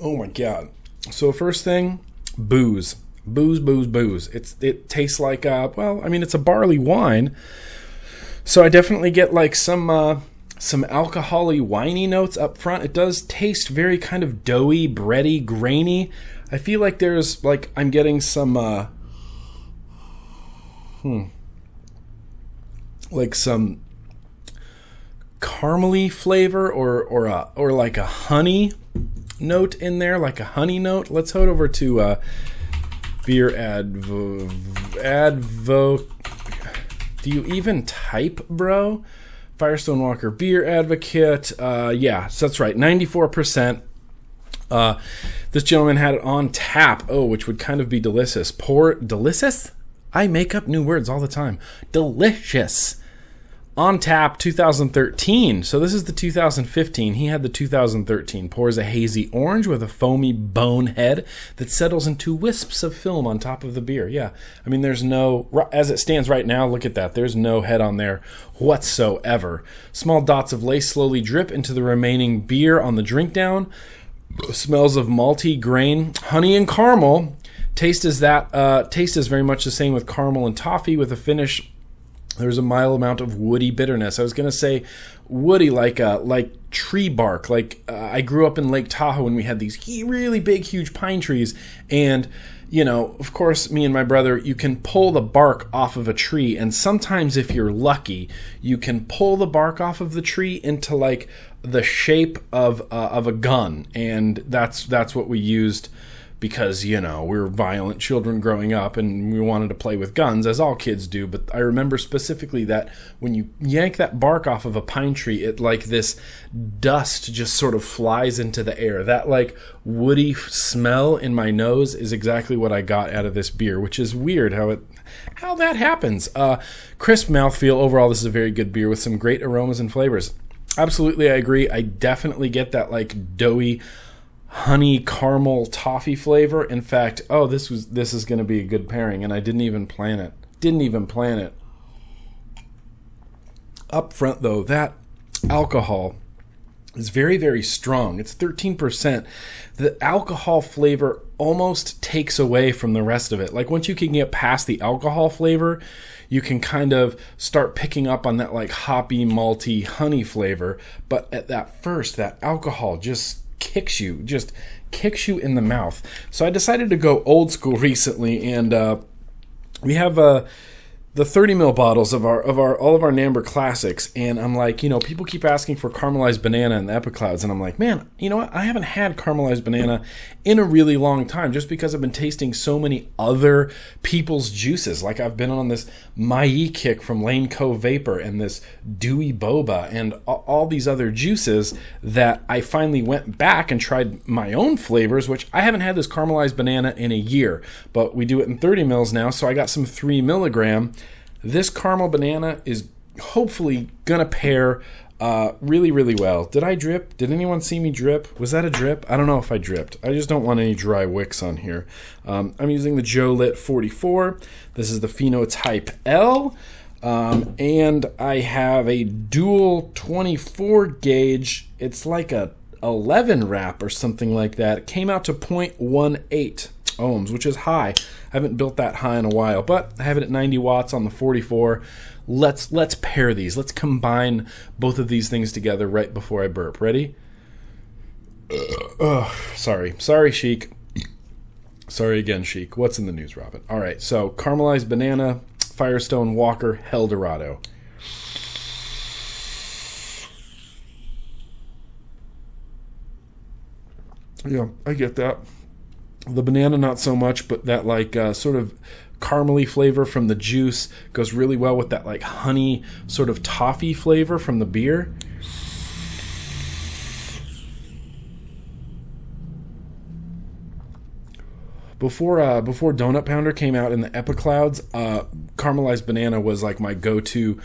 Oh my god. So first thing, booze, booze, booze, booze. It's it tastes like uh, well, I mean it's a barley wine, so I definitely get like some uh, some alcoholy, winey notes up front. It does taste very kind of doughy, bready, grainy. I feel like there's like I'm getting some uh hmm like some caramely flavor or or a or like a honey note in there, like a honey note. Let's head over to uh, beer advo advo. Do you even type, bro? Firestone Walker Beer Advocate. Uh, yeah, so that's right, ninety four percent. Uh, this gentleman had it on tap. Oh, which would kind of be delicious. Pour delicious. I make up new words all the time. Delicious on tap 2013. So this is the 2015. He had the 2013. Pours a hazy orange with a foamy bone head that settles into wisps of film on top of the beer. Yeah. I mean, there's no, as it stands right now, look at that. There's no head on there whatsoever. Small dots of lace slowly drip into the remaining beer on the drink down. Smells of malty grain, honey, and caramel. Taste is that. Uh, taste is very much the same with caramel and toffee, with a finish there's a mild amount of woody bitterness. I was gonna say woody, like uh, like tree bark. Like uh, I grew up in Lake Tahoe and we had these really big, huge pine trees, and you know, of course, me and my brother, you can pull the bark off of a tree, and sometimes if you're lucky, you can pull the bark off of the tree into like the shape of uh, of a gun, and that's that's what we used because you know we were violent children growing up and we wanted to play with guns as all kids do. But i remember specifically that when you yank that bark off of a pine tree it like this dust just sort of flies into the air. That like woody smell in my nose is exactly what i got out of this beer which is weird how it how that happens. Uh crisp mouthfeel. Overall this is a very good beer with some great aromas and flavors. Absolutely i agree. I definitely get that like doughy honey caramel toffee flavor. In fact, oh, this was this is going to be a good pairing, and I didn't even plan it. Didn't even plan it. Up front though, that alcohol is very very strong. It's 13%. The alcohol flavor almost takes away from the rest of it. Like once you can get past the alcohol flavor, you can kind of start picking up on that like hoppy malty honey flavor, but at that first that alcohol just kicks you, just kicks you in the mouth. So I decided to go old school recently, and uh, we have uh, the 30 mil bottles of our of our all of our Namber classics, and I'm like, you know, people keep asking for caramelized banana and the Epiclouds, and I'm like, man, you know what? I haven't had caramelized banana in a really long time, just because I've been tasting so many other people's juices. Like I've been on this Mai kick from Lane Cove Vapor and this Dewy Boba and all these other juices that I finally went back and tried my own flavors, which I haven't had this caramelized banana in a year, but we do it in 30 mils now, so I got some three milligram this caramel banana is hopefully gonna pair uh, really, really well. Did I drip? Did anyone see me drip? Was that a drip? I don't know if I dripped. I just don't want any dry wicks on here. Um, I'm using the Joe Lit 44. This is the Phenotype L. Um, and I have a dual 24 gauge. It's like a 11 wrap or something like that. It came out to 0.18 ohms, which is high. I haven't built that high in a while, but I have it at 90 watts on the 44. Let's let's pair these. Let's combine both of these things together right before I burp. Ready? Uh, sorry, sorry, Sheik. Sorry again, Sheik. What's in the news, Robin? All right, so caramelized banana, Firestone Walker, Helldorado. Yeah, I get that. The banana, not so much, but that like uh, sort of caramely flavor from the juice goes really well with that like honey sort of toffee flavor from the beer. Before uh, before Donut Pounder came out in the Epiclouds, uh, caramelized banana was like my go-to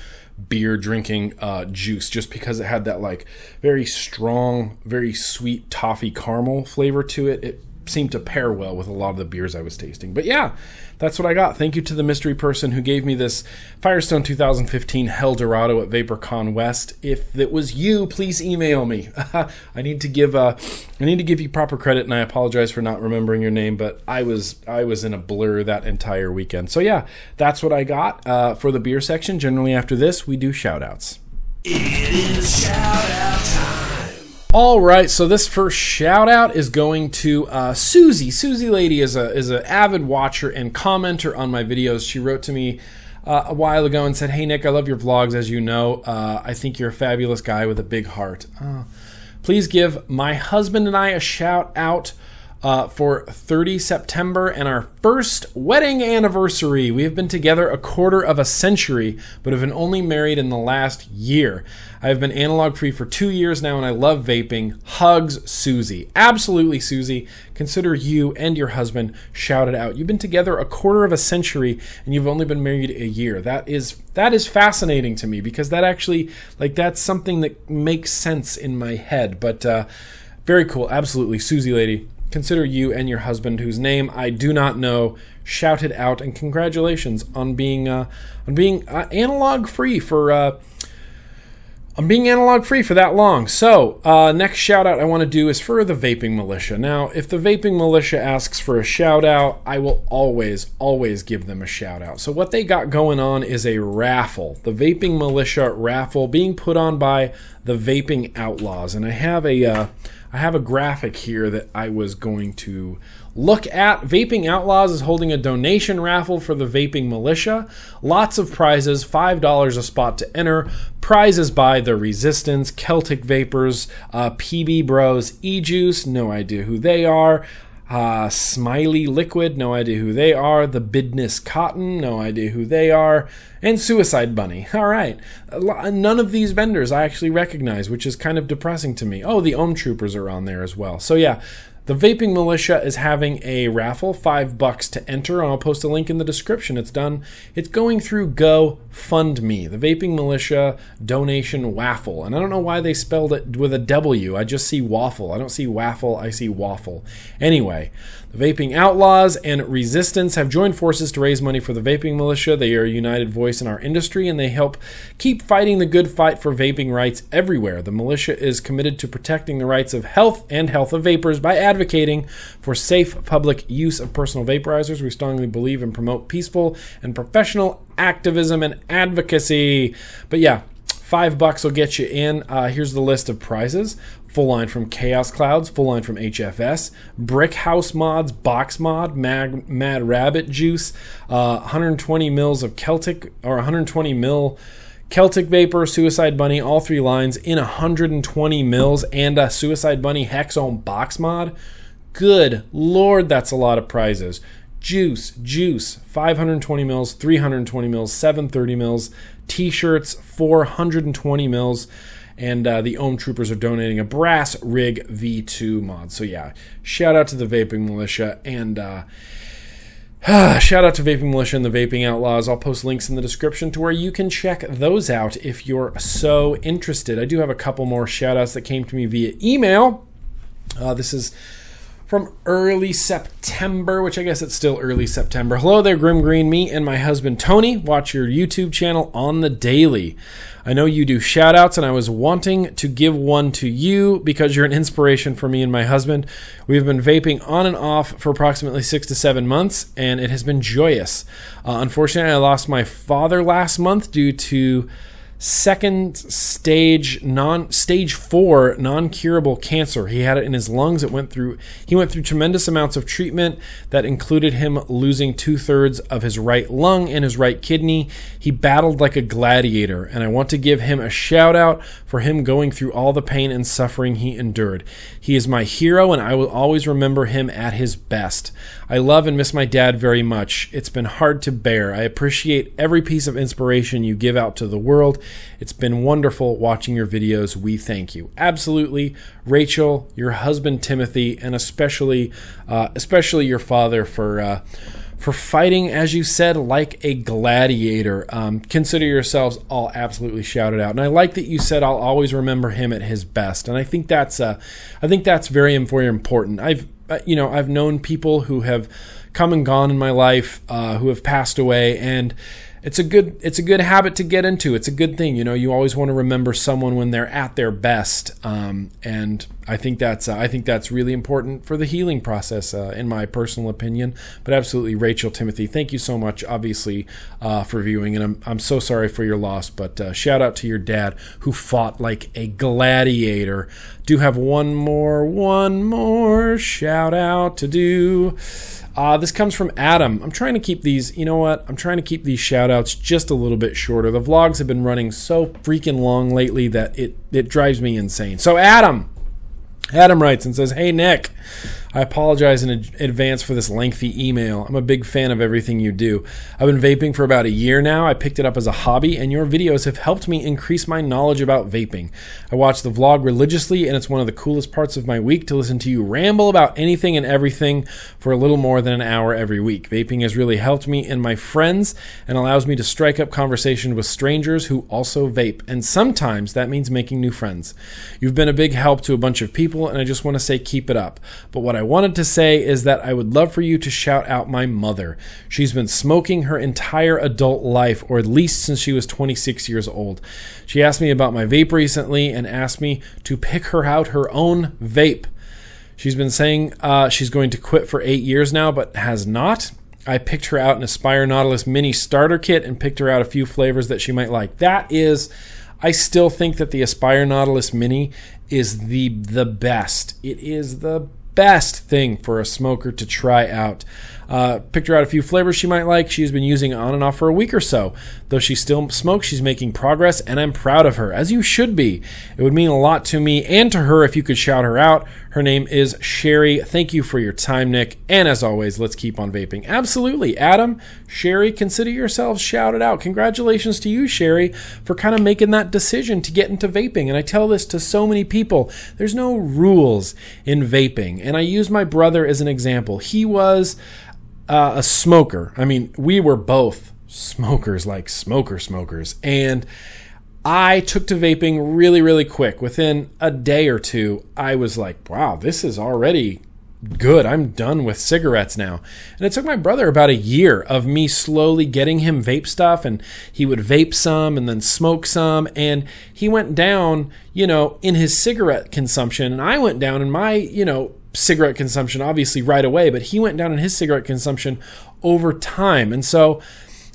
beer drinking uh, juice, just because it had that like very strong, very sweet toffee caramel flavor to it. It seemed to pair well with a lot of the beers I was tasting. But yeah, that's what I got. Thank you to the mystery person who gave me this Firestone 2015 Helldorado at VaporCon West. If it was you, please email me. I need to give uh, I need to give you proper credit, and I apologize for not remembering your name. But I was I was in a blur that entire weekend. So yeah, that's what I got uh, for the beer section. Generally, after this, we do shout outs. It is shout out time. All right, so this first shout out is going to uh, Susie. Susie Lady is a is an avid watcher and commenter on my videos. She wrote to me uh, a while ago and said, "Hey Nick, I love your vlogs. As you know, uh, I think you're a fabulous guy with a big heart. Uh, please give my husband and I a shout out." Uh, for 30 September and our first wedding anniversary. We have been together a quarter of a century, but have been only married in the last year. I have been analog free for two years now and I love vaping. Hugs, Susie. Absolutely, Susie. Consider you and your husband shouted out. You've been together a quarter of a century and you've only been married a year. That is that is fascinating to me because that actually like that's something that makes sense in my head. But uh, very cool. Absolutely, Susie lady consider you and your husband, whose name I do not know, shouted out, and congratulations on being uh, on being uh, analog free for. Uh, I'm being analog free for that long. So, uh, next shout out I want to do is for the Vaping Militia. Now, if the Vaping Militia asks for a shout out, I will always, always give them a shout out. So, what they got going on is a raffle, the Vaping Militia raffle being put on by the Vaping Outlaws. And I have a. I have a graphic here that I was going to look at. Vaping Outlaws is holding a donation raffle for the Vaping Militia. Lots of prizes, $5 a spot to enter. Prizes by The Resistance, Celtic Vapors, uh, PB Bros, E Juice, no idea who they are. Uh, Smiley Liquid, no idea who they are. The Bidness Cotton, no idea who they are. And Suicide Bunny. All right. None of these vendors I actually recognize, which is kind of depressing to me. Oh, the Ohm Troopers are on there as well. So, yeah, the Vaping Militia is having a raffle, five bucks to enter. I'll post a link in the description. It's done. It's going through GoFundMe, the Vaping Militia donation waffle. And I don't know why they spelled it with a W. I just see waffle. I don't see waffle. I see waffle. Anyway, the Vaping Outlaws and Resistance have joined forces to raise money for the Vaping Militia. They are a united voice in our industry and they help keep fighting the good fight for vaping rights everywhere. The militia is committed to protecting the rights of health and health of vapors by advocating for safe public use of personal vaporizers. We strongly believe and promote peaceful and professional activism and advocacy. But yeah, Five bucks will get you in. Uh, here's the list of prizes full line from Chaos Clouds, full line from HFS, Brick House Mods, Box Mod, Mag, Mad Rabbit Juice, uh, 120 mils of Celtic, or 120 mil. Celtic Vapor, Suicide Bunny, all three lines in 120 mils, and a Suicide Bunny Hexohm box mod. Good lord, that's a lot of prizes. Juice, Juice, 520 mils, 320 mils, 730 mils, T-shirts, 420 mils, and uh, the Ohm Troopers are donating a brass rig V2 mod. So yeah, shout out to the Vaping Militia and. Uh, Shout out to Vaping Militia and the Vaping Outlaws. I'll post links in the description to where you can check those out if you're so interested. I do have a couple more shout outs that came to me via email. Uh, this is from early September, which I guess it's still early September. Hello there, Grimm Green. Me and my husband Tony watch your YouTube channel on the daily. I know you do shout outs, and I was wanting to give one to you because you're an inspiration for me and my husband. We've been vaping on and off for approximately six to seven months, and it has been joyous. Uh, unfortunately, I lost my father last month due to second stage non stage 4 non-curable cancer. He had it in his lungs. It went through he went through tremendous amounts of treatment that included him losing two-thirds of his right lung and his right kidney. He battled like a gladiator and i want to give him a shout out for him going through all the pain and suffering he endured. He is my hero and i will always remember him at his best. I love and miss my dad very much. It's been hard to bear. I appreciate every piece of inspiration you give out to the world it's been wonderful watching your videos. We thank you. Absolutely, Rachel, your husband Timothy, and especially, uh, especially your father for. Uh, for fighting, as you said, like a gladiator. Um, consider yourselves all absolutely shouted out. And I like that you said I'll always remember him at his best. And I think that's uh, I think that's very very important. I've uh, you know I've known people who have come and gone in my life, uh, who have passed away, and it's a good it's a good habit to get into. It's a good thing, you know. You always want to remember someone when they're at their best, um, and I think that's uh, I think that's really important for the healing process, uh, in my personal opinion. But absolutely, Rachel Timothy, thank you so much, obviously, uh, for viewing, and I'm I'm so sorry for your loss. But uh, shout out to your dad who fought like a gladiator. Do have one more one more shout out to do. Uh, this comes from Adam. I'm trying to keep these, you know what? I'm trying to keep these shout outs just a little bit shorter. The vlogs have been running so freaking long lately that it, it drives me insane. So, Adam, Adam writes and says, Hey, Nick, I apologize in advance for this lengthy email. I'm a big fan of everything you do. I've been vaping for about a year now. I picked it up as a hobby, and your videos have helped me increase my knowledge about vaping. I watch the vlog religiously, and it's one of the coolest parts of my week to listen to you ramble about anything and everything for a little more than an hour every week. Vaping has really helped me and my friends and allows me to strike up conversation with strangers who also vape, and sometimes that means making new friends. You've been a big help to a bunch of people, and I just want to say keep it up. But what I wanted to say is that I would love for you to shout out my mother. She's been smoking her entire adult life, or at least since she was 26 years old. She asked me about my vape recently and asked me to pick her out her own vape. She's been saying uh, she's going to quit for eight years now, but has not. I picked her out an Aspire Nautilus mini starter kit and picked her out a few flavors that she might like. That is, I still think that the Aspire Nautilus mini is the the best. It is the best thing for a smoker to try out. Uh, picked her out a few flavors she might like. She's been using on and off for a week or so. Though she still smokes, she's making progress, and I'm proud of her, as you should be. It would mean a lot to me and to her if you could shout her out. Her name is Sherry. Thank you for your time, Nick. And as always, let's keep on vaping. Absolutely. Adam, Sherry, consider yourselves shouted out. Congratulations to you, Sherry, for kind of making that decision to get into vaping. And I tell this to so many people there's no rules in vaping. And I use my brother as an example. He was uh, a smoker. I mean, we were both smokers, like smoker smokers. And I took to vaping really, really quick. Within a day or two, I was like, wow, this is already good. I'm done with cigarettes now. And it took my brother about a year of me slowly getting him vape stuff, and he would vape some and then smoke some. And he went down, you know, in his cigarette consumption, and I went down in my, you know, cigarette consumption, obviously right away, but he went down in his cigarette consumption over time. And so,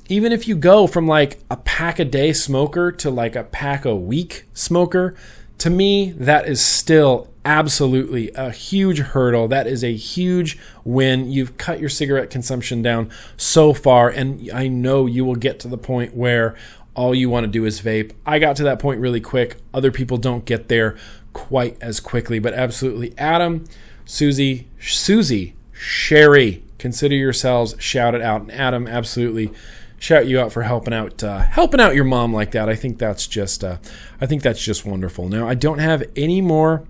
even if you go from like a pack a day smoker to like a pack a week smoker, to me, that is still absolutely a huge hurdle. That is a huge win. You've cut your cigarette consumption down so far, and I know you will get to the point where all you want to do is vape. I got to that point really quick. Other people don't get there quite as quickly, but absolutely. Adam, Susie, Susie, Sherry, consider yourselves shouted out. And Adam, absolutely shout you out for helping out uh, helping out your mom like that. I think that's just uh, I think that's just wonderful. Now I don't have any more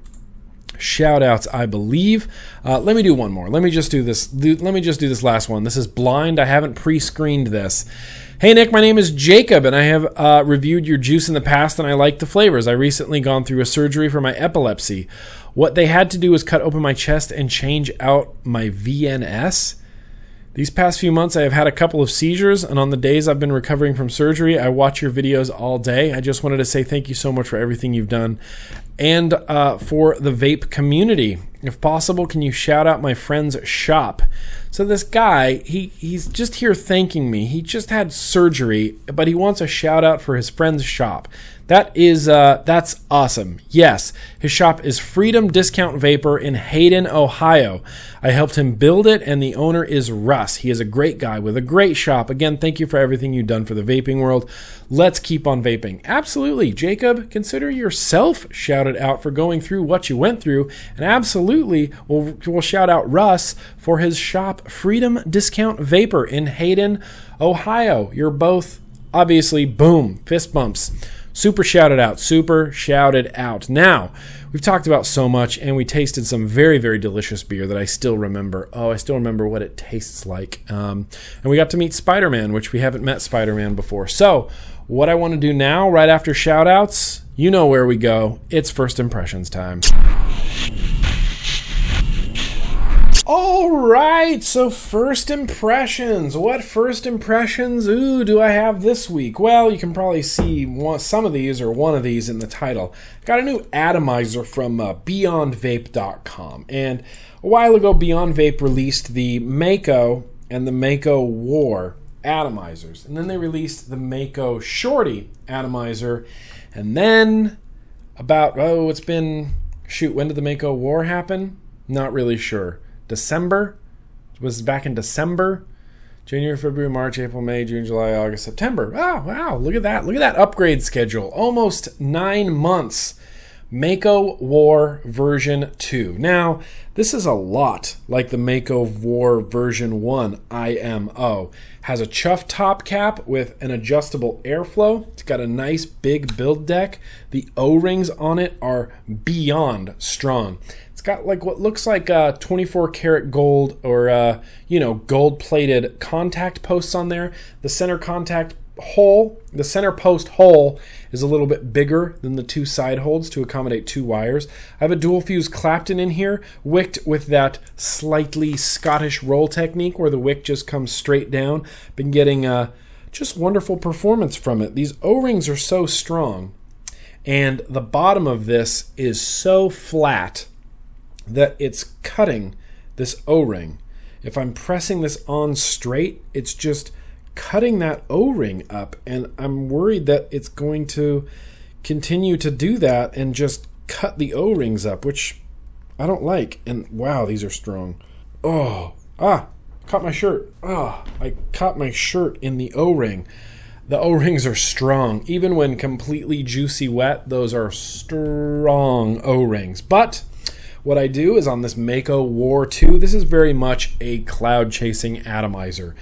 shout outs i believe. Uh, let me do one more. Let me just do this let me just do this last one. This is blind. I haven't pre-screened this. Hey nick my name is jacob and i have uh, reviewed your juice in the past and i like the flavors. I recently gone through a surgery for my epilepsy what they had to do was cut open my chest and change out my vns these past few months, I have had a couple of seizures, and on the days I've been recovering from surgery, I watch your videos all day. I just wanted to say thank you so much for everything you've done and uh, for the vape community. If possible, can you shout out my friend's shop? So this guy, he he's just here thanking me. He just had surgery, but he wants a shout out for his friend's shop. That is uh, that's awesome. Yes, his shop is Freedom Discount Vapor in Hayden, Ohio. I helped him build it, and the owner is Russ. He is a great guy with a great shop. Again, thank you for everything you've done for the vaping world. Let's keep on vaping. Absolutely, Jacob. Consider yourself shouted out for going through what you went through, and absolutely, we'll, we'll shout out Russ for his shop Freedom Discount Vapor in Hayden, Ohio. You're both obviously boom fist bumps. Super shouted out, super shouted out. Now, we've talked about so much and we tasted some very, very delicious beer that I still remember. Oh, I still remember what it tastes like. Um, and we got to meet Spider Man, which we haven't met Spider Man before. So, what I want to do now, right after shout outs, you know where we go. It's first impressions time. All right, so first impressions. What first impressions, ooh, do I have this week? Well, you can probably see one, some of these or one of these in the title. Got a new atomizer from uh, BeyondVape.com, and a while ago, Beyond Vape released the Mako and the Mako War atomizers, and then they released the Mako Shorty atomizer, and then about oh, it's been shoot, when did the Mako War happen? Not really sure. December? Was back in December? January, February, March, April, May, June, July, August, September. Oh, wow. Look at that. Look at that upgrade schedule. Almost nine months. Mako War version 2. Now, this is a lot like the Mako War version 1 IMO. Has a chuff top cap with an adjustable airflow. It's got a nice big build deck. The O-rings on it are beyond strong. It's got like what looks like uh, 24 karat gold or uh, you know gold plated contact posts on there. The center contact hole, the center post hole is a little bit bigger than the two side holes to accommodate two wires. I have a dual fuse Clapton in here, wicked with that slightly Scottish roll technique where the wick just comes straight down. Been getting uh, just wonderful performance from it. These O-rings are so strong, and the bottom of this is so flat that it's cutting this O-ring. If I'm pressing this on straight, it's just cutting that O-ring up and I'm worried that it's going to continue to do that and just cut the O-rings up, which I don't like. And wow, these are strong. Oh, ah, caught my shirt. Ah, I caught my shirt in the O-ring. The O-rings are strong. Even when completely juicy wet, those are strong O-rings. But what I do is on this Mako War 2, this is very much a cloud chasing atomizer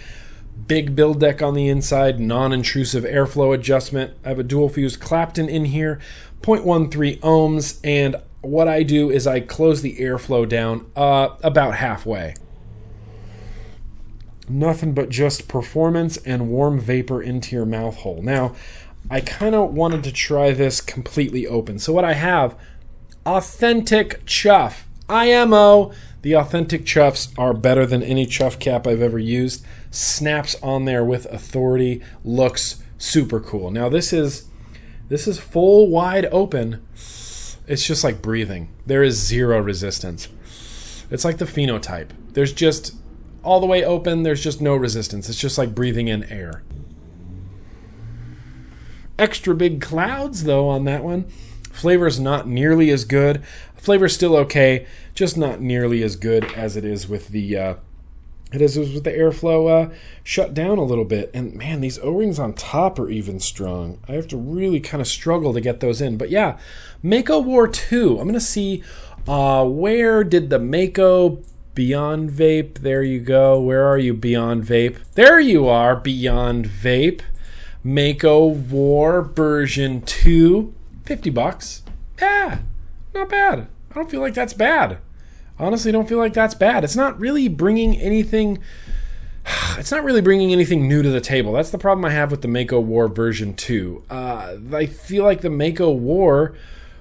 big build deck on the inside, non-intrusive airflow adjustment. I have a dual fuse Clapton in here, 0.13 ohms, and what I do is I close the airflow down uh, about halfway. Nothing but just performance and warm vapor into your mouth hole. Now, I kind of wanted to try this completely open. So what I have, authentic chuff, IMO. The authentic chuffs are better than any chuff cap I've ever used snaps on there with authority, looks super cool. Now this is this is full wide open. It's just like breathing. There is zero resistance. It's like the phenotype. There's just all the way open, there's just no resistance. It's just like breathing in air. Extra big clouds though on that one. Flavor's not nearly as good. Flavor's still okay, just not nearly as good as it is with the uh, it is with the airflow uh, shut down a little bit. And man, these O rings on top are even strong. I have to really kind of struggle to get those in. But yeah, Mako War 2. I'm to see uh, where did the Mako Beyond Vape? There you go. Where are you, Beyond Vape? There you are, Beyond Vape. Mako War version 2. 50 bucks. Yeah, not bad. I don't feel like that's bad honestly don't feel like that's bad. It's not really bringing anything. It's not really bringing anything new to the table. That's the problem I have with the Mako War version 2. Uh, I feel like the Mako War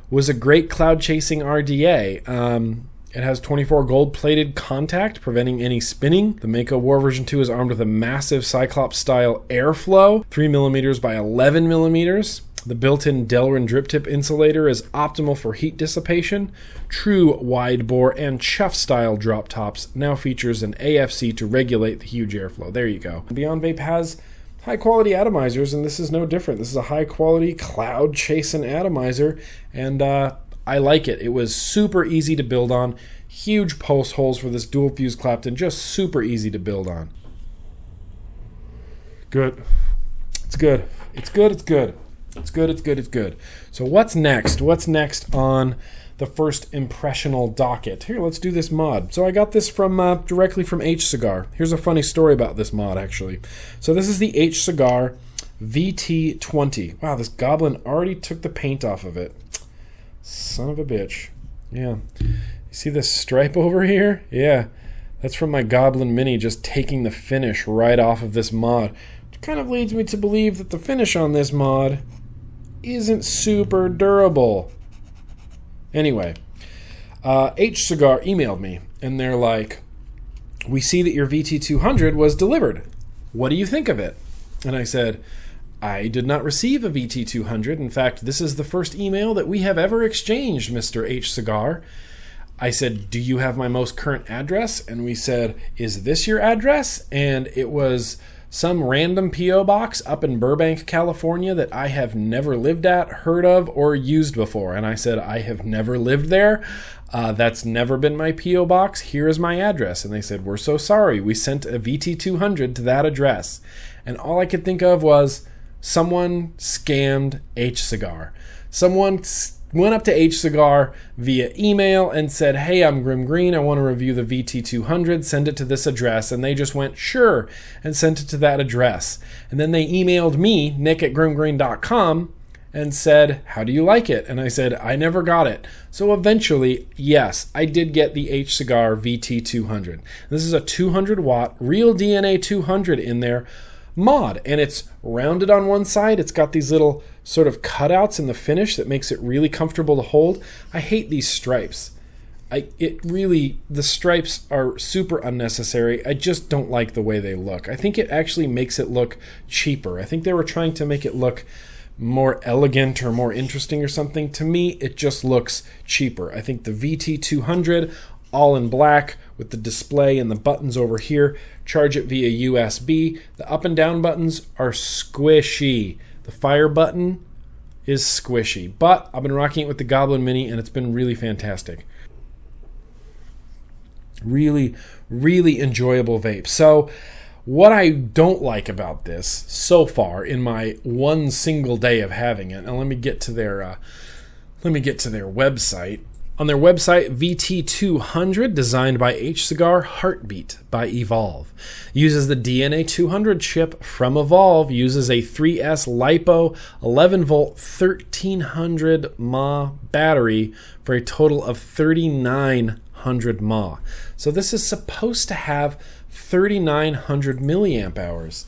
was a great cloud chasing RDA. Um, it has 24 gold plated contact, preventing any spinning. The Mako War version 2 is armed with a massive Cyclops style airflow, 3 millimeters by 11 millimeters. The built-in Delrin drip tip insulator is optimal for heat dissipation. True wide bore and chuff style drop tops now features an AFC to regulate the huge airflow. There you go. Beyond Vape has high quality atomizers, and this is no different. This is a high quality cloud chasing atomizer, and uh, I like it. It was super easy to build on. Huge pulse holes for this dual fuse Clapton, just super easy to build on. Good. It's good. It's good. It's good. It's good, it's good, it's good. So what's next? What's next on the first impressional docket? Here, let's do this mod. So I got this from uh, directly from H Cigar. Here's a funny story about this mod actually. So this is the H Cigar VT20. Wow, this goblin already took the paint off of it. Son of a bitch. Yeah. You see this stripe over here? Yeah. That's from my Goblin Mini just taking the finish right off of this mod. Which kind of leads me to believe that the finish on this mod isn't super durable. Anyway, uh, H Cigar emailed me and they're like, we see that your VT200 was delivered. What do you think of it? And I said, I did not receive a VT200. In fact, this is the first email that we have ever exchanged, Mr. H. Cigar. I said, Do you have my most current address? And we said, Is this your address? And it was some random P.O. box up in Burbank, California that I have never lived at, heard of, or used before. And I said, I have never lived there. Uh, that's never been my P.O. box. Here is my address. And they said, We're so sorry. We sent a VT200 to that address. And all I could think of was someone scammed H Cigar. Someone went up to H Cigar via email and said, Hey, I'm Grimm Green. I want to review the VT200. Send it to this address. And they just went, Sure, and sent it to that address. And then they emailed me, nick at grimmgreen.com, and said, How do you like it? And I said, I never got it. So eventually, yes, I did get the H Cigar VT200. This is a 200 watt, real DNA 200 in there mod and it's rounded on one side. It's got these little sort of cutouts in the finish that makes it really comfortable to hold. I hate these stripes. I it really the stripes are super unnecessary. I just don't like the way they look. I think it actually makes it look cheaper. I think they were trying to make it look more elegant or more interesting or something. To me it just looks cheaper. I think the vt200 all in black with the display and the buttons over here. Charge it via USB. The up and down buttons are squishy. The fire button is squishy, but I've been rocking it with the Goblin Mini and it's been really fantastic. Really, really enjoyable vape. So, what I don't like about this so far in my one single day of having it, and let me get to their uh, let me get to their website. On their website, VT200, designed by H Cigar Heartbeat by Evolv, uses the DNA 200 chip from Evolv, uses a 3S LiPo 11 volt 1300 mAh battery for a total of 3900 mAh. So this is supposed to have 3900 milliamp hours.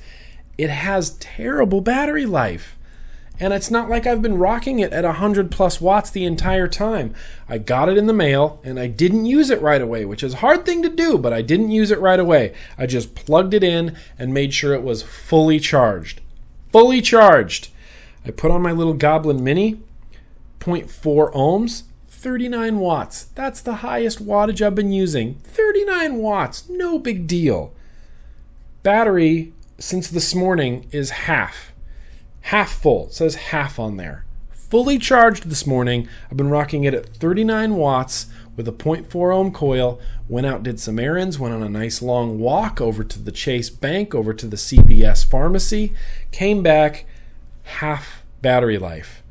It has terrible battery life. And it's not like I've been rocking it at 100 plus watts the entire time. I got it in the mail and I didn't use it right away, which is a hard thing to do, but I didn't use it right away. I just plugged it in and made sure it was fully charged. Fully charged. I put on my little Goblin Mini, 0.4 ohms, 39 watts. That's the highest wattage I've been using. 39 watts, no big deal. Battery since this morning is half half full. It says half on there. Fully charged this morning. I've been rocking it at 39 watts with a 0.4 ohm coil. Went out, did some errands, went on a nice long walk over to the Chase Bank, over to the CVS pharmacy, came back, half battery life.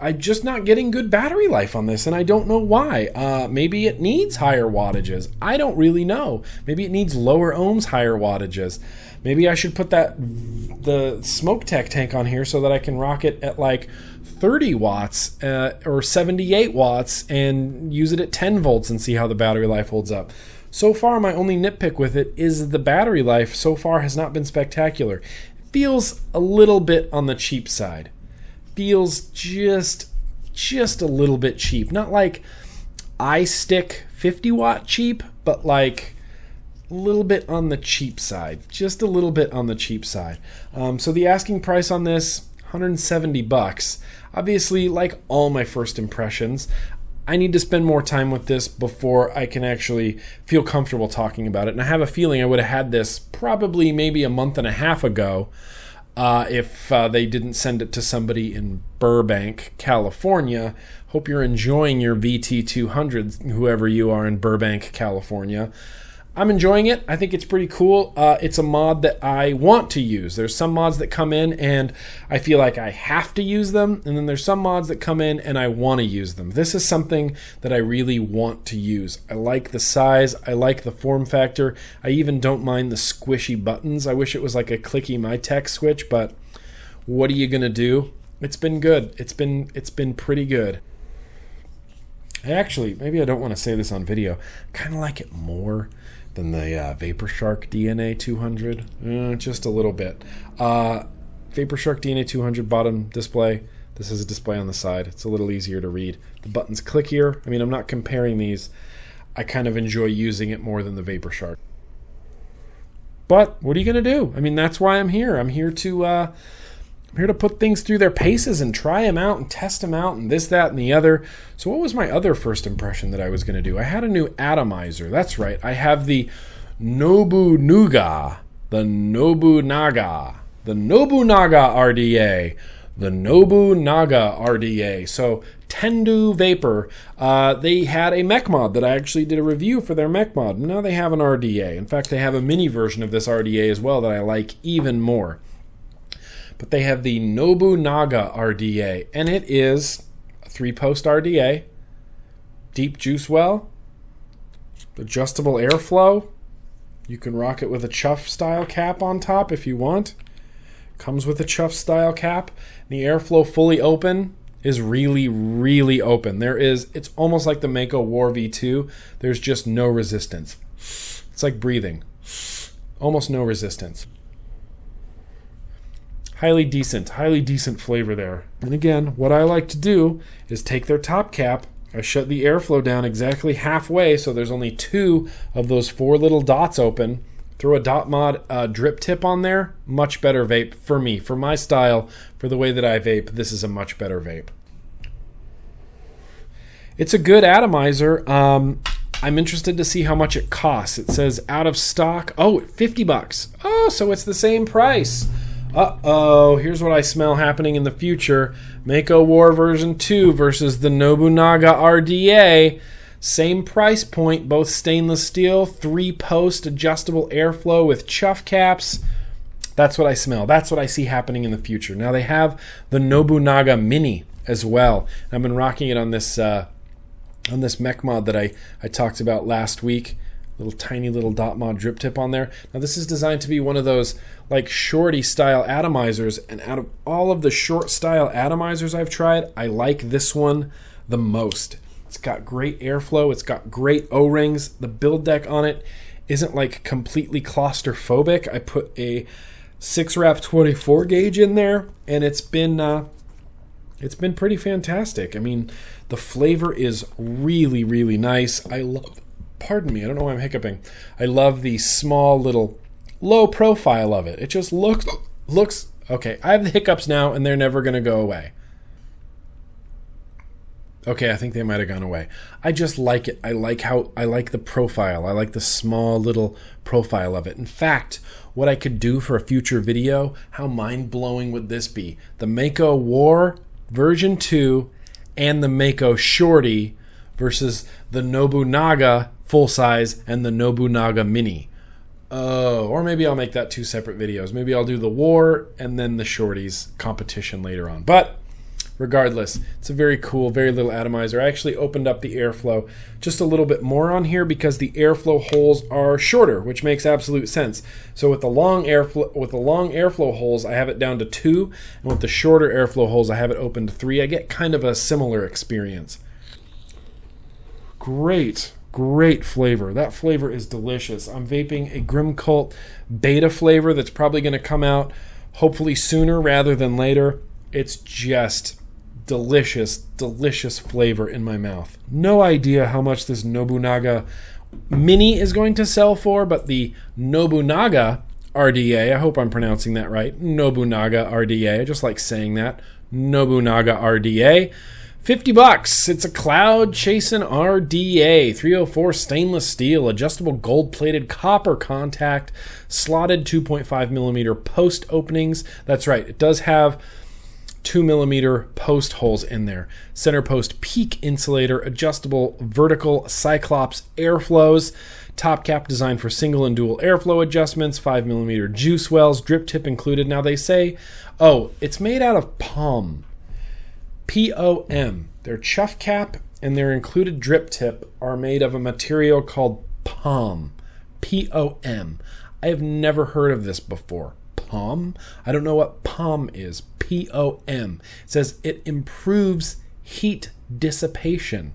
I'm just not getting good battery life on this, and I don't know why. Uh, maybe it needs higher wattages. I don't really know. Maybe it needs lower ohms, higher wattages. Maybe I should put that the SMOKTech tank on here so that I can rock it at like 30 watts uh, or 78 watts and use it at 10 volts and see how the battery life holds up. So far, my only nitpick with it is the battery life so far has not been spectacular. It feels a little bit on the cheap side. Feels just just a little bit cheap. Not like iStick 50 watt cheap, but like a little bit on the cheap side, just a little bit on the cheap side. Um, so the asking price on this, 170 bucks. Obviously, like all my first impressions, I need to spend more time with this before I can actually feel comfortable talking about it. And I have a feeling I would have had this probably maybe a month and a half ago uh, if uh, they didn't send it to somebody in Burbank, California. Hope you're enjoying your VT200, whoever you are in Burbank, California. I'm enjoying it. I think it's pretty cool. Uh, it's a mod that I want to use. There's some mods that come in and I feel like I have to use them, and then there's some mods that come in and I want to use them. This is something that I really want to use. I like the size, I like the form factor. I even don't mind the squishy buttons. I wish it was like a clicky MyTech switch, but what are you gonna do? It's been good. It's been it's been pretty good. I actually maybe I don't want to say this on video. Kind of like it more than the uh, Vapor Shark DNA 200, uh, just a little bit. Uh, Vapor Shark DNA 200 bottom display. This is a display on the side. It's a little easier to read. The button's clickier. I mean, I'm not comparing these. I kind of enjoy using it more than the Vapor Shark. But what are you going to do? I mean, that's why I'm here. I'm here to uh, Here to put things through their paces and try them out and test them out and this, that, and the other. So, what was my other first impression that I was going to do? I had a new atomizer. That's right. I have the Nobunaga, the Nobunaga, the Nobunaga RDA, the Nobunaga RDA. So, Tendu Vapor, uh, they had a mech mod that I actually did a review for their mech mod. Now they have an RDA. In fact, they have a mini version of this RDA as well that I like even more but they have the Nobunaga RDA, and it is a three post RDA, deep juice well, adjustable airflow. You can rock it with a chuff style cap on top if you want. Comes with a chuff style cap. The airflow fully open is really, really open. There is, it's almost like the Mako War V2. There's just no resistance. It's like breathing. Almost no resistance highly decent, highly decent flavor there. And again, what I like to do is take their top cap, I shut the airflow down exactly halfway so there's only two of those four little dots open. Throw a dot mod uh, drip tip on there, much better vape for me, for my style, for the way that I vape. This is a much better vape. It's a good atomizer. Um, I'm interested to see how much it costs. It says out of stock. Oh, 50 bucks. Oh, so it's the same price. Uh oh, here's what I smell happening in the future Mako War version 2 versus the Nobunaga RDA. Same price point, both stainless steel, three post adjustable airflow with chuff caps. That's what I smell. That's what I see happening in the future. Now they have the Nobunaga Mini as well. I've been rocking it on this uh, on this mech mod that I, I talked about last week little tiny little dot mod drip tip on there. Now this is designed to be one of those like shorty style atomizers and out of all of the short style atomizers I've tried, I like this one the most. It's got great airflow, it's got great O-rings. The build deck on it isn't like completely claustrophobic. I put a 6 wrap 24 gauge in there and it's been uh, it's been pretty fantastic. I mean, the flavor is really really nice. I love pardon me, I don't know why I'm hiccuping. I love the small little low profile of it. It just looks looks okay. I have the hiccups now and they're never going to go away. Okay, I think they might have gone away. I just like it. I like how I like the profile. I like the small little profile of it. In fact, what I could do for a future video, how mind-blowing would this be? The Mako War version 2 and the Mako Shorty versus the Nobunaga full size and the Nobunaga Mini. Oh, or maybe I'll make that two separate videos. Maybe I'll do the war and then the shorties competition later on. But regardless, it's a very cool, very little atomizer. I actually opened up the airflow just a little bit more on here because the airflow holes are shorter, which makes absolute sense. So with the long airflow with the long airflow holes, I have it down to 2, and with the shorter airflow holes, I have it open to 3. I get kind of a similar experience. Great great flavor. That flavor is delicious. I'm vaping a Grimm Cult beta flavor that's probably going to come out hopefully sooner rather than later. It's just delicious, delicious flavor in my mouth. No idea how much this Nobunaga Mini is going to sell for, but the Nobunaga RDA, I hope I'm pronouncing that right. Nobunaga RDA, I just like saying that. Nobunaga RDA 50 bucks. It's a Cloud Chasin RDA 304 stainless steel, adjustable gold plated copper contact, slotted 2.5 millimeter post openings. That's right, it does have 2 millimeter post holes in there. Center post peak insulator, adjustable vertical Cyclops airflows. Top cap designed for single and dual airflow adjustments, 5 millimeter juice wells, drip tip included. Now they say, oh, it's made out of POM POM. Their chuff cap and their included drip tip are made of a material called POM. P-O-M. I have never heard of this before. POM? I don't know what POM is. P-O-M. It says it improves heat dissipation.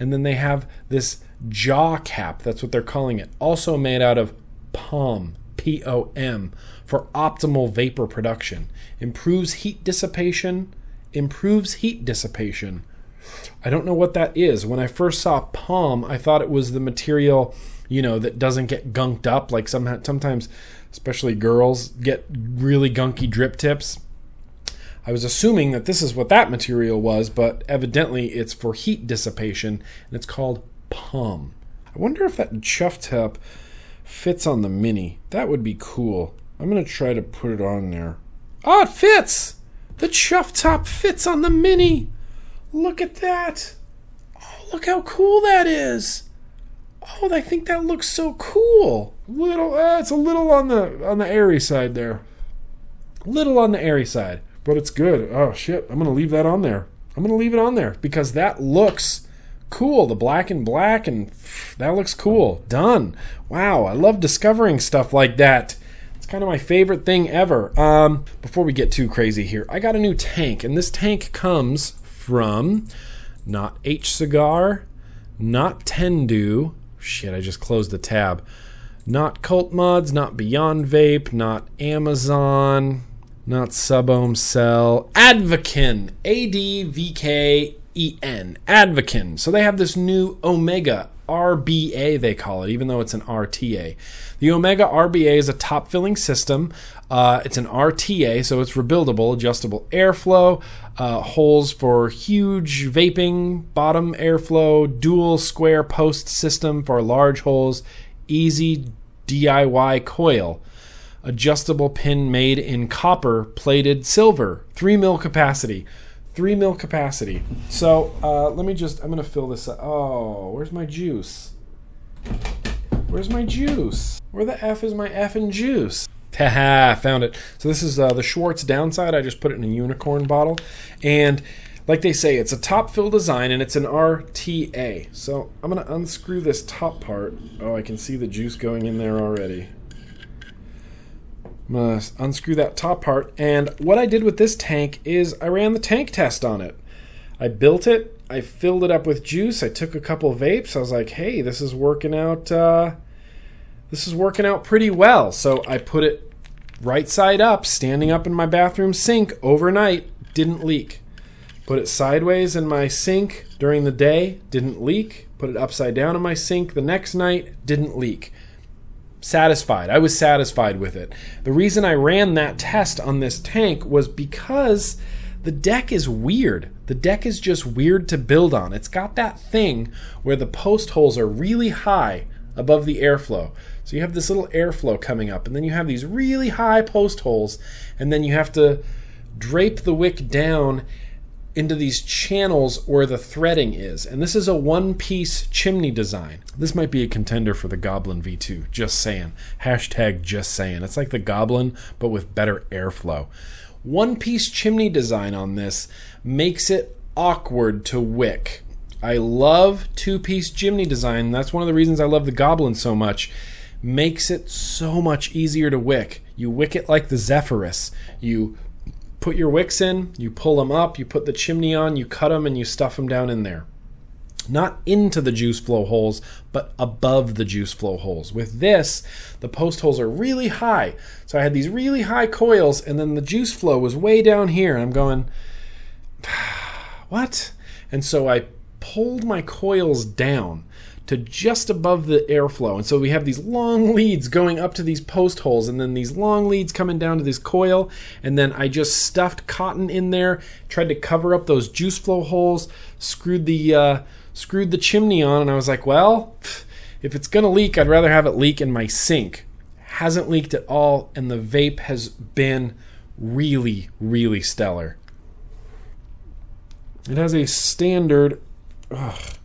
And then they have this jaw cap, that's what they're calling it, also made out of POM, P O M, for optimal vapor production. Improves heat dissipation improves heat dissipation. I don't know what that is. When I first saw POM, I thought it was the material, you know, that doesn't get gunked up. Like some, sometimes, especially girls, get really gunky drip tips. I was assuming that this is what that material was, but evidently it's for heat dissipation, and it's called POM. I wonder if that chuff top fits on the mini. That would be cool. I'm gonna try to put it on there. Oh, it fits! The chuff top fits on the mini. Look at that. Oh, look how cool that is. Oh, I think that looks so cool. Little, uh, it's a little on the on the airy side there. Little on the airy side, but it's good. Oh shit, I'm gonna leave that on there. I'm gonna leave it on there because that looks cool. The black and black, and that looks cool. Done. Wow, I love discovering stuff like that. Kind of my favorite thing ever. Um, before we get too crazy here, I got a new tank, and this tank comes from not H Cigar, not Tendu. Shit, I just closed the tab. Not Cult Mods, not Beyond Vape, not Amazon, not Subohm Cell. Advoken. A D V K E N. Advoken. So they have this new Omega RBA, they call it, even though it's an RTA. The Omega RBA is a top filling system. Uh, it's an RTA, so it's rebuildable, adjustable airflow, uh, holes for huge vaping, bottom airflow, dual square post system for large holes, easy DIY coil adjustable pin made in copper plated silver 3 mil capacity 3 mil capacity so uh, let me just i'm gonna fill this up oh where's my juice where's my juice where the f is my f and juice Haha, found it. So this is uh, the Schwartz downside. I just put it in a unicorn bottle, and like they say, it's a top fill design and it's an RTA. So I'm gonna unscrew this top part. Oh, I can see the juice going in there already. I'm gonna unscrew that top part. And what I did with this tank is I ran the tank test on it. I built it. I filled it up with juice. I took a couple vapes. I was like, hey, this is working out. Uh, this is working out pretty well. So I put it right side up, standing up in my bathroom sink overnight. Didn't leak. Put it sideways in my sink during the day. Didn't leak. Put it upside down in my sink the next night. Didn't leak satisfied. I was satisfied with it. The reason I ran that test on this tank was because the deck is weird. The deck is just weird to build on. It's got that thing where the post holes are really high above the airflow. So you have this little airflow coming up, and then you have these really high post holes, and then you have to drape the wick down into these channels where the threading is. And this is a one piece chimney design. This might be a contender for the Goblin V2. Just saying. Hashtag just saying. It's like the Goblin, but with better airflow. One piece chimney design on this makes it awkward to wick. I love two piece chimney design. That's one of the reasons I love the Goblin so much. Makes it so much easier to wick. You wick it like the Zephyrus. You put your wicks in, you pull them up, you put the chimney on, you cut them, and you stuff them down in there. Not into the juice flow holes, but above the juice flow holes. With this, the post holes are really high. So I had these really high coils, and then the juice flow was way down here. And I'm going, what? And so I pulled my coils down to just above the airflow. And so we have these long leads going up to these post holes, and then these long leads coming down to this coil. And then I just stuffed cotton in there, tried to cover up those juice flow holes, screwed the uh, screwed the chimney on, and I was like, well, if it's gonna leak, I'd rather have it leak in my sink. Hasn't leaked at all, and the vape has been really, really stellar. It has a standard. Ugh,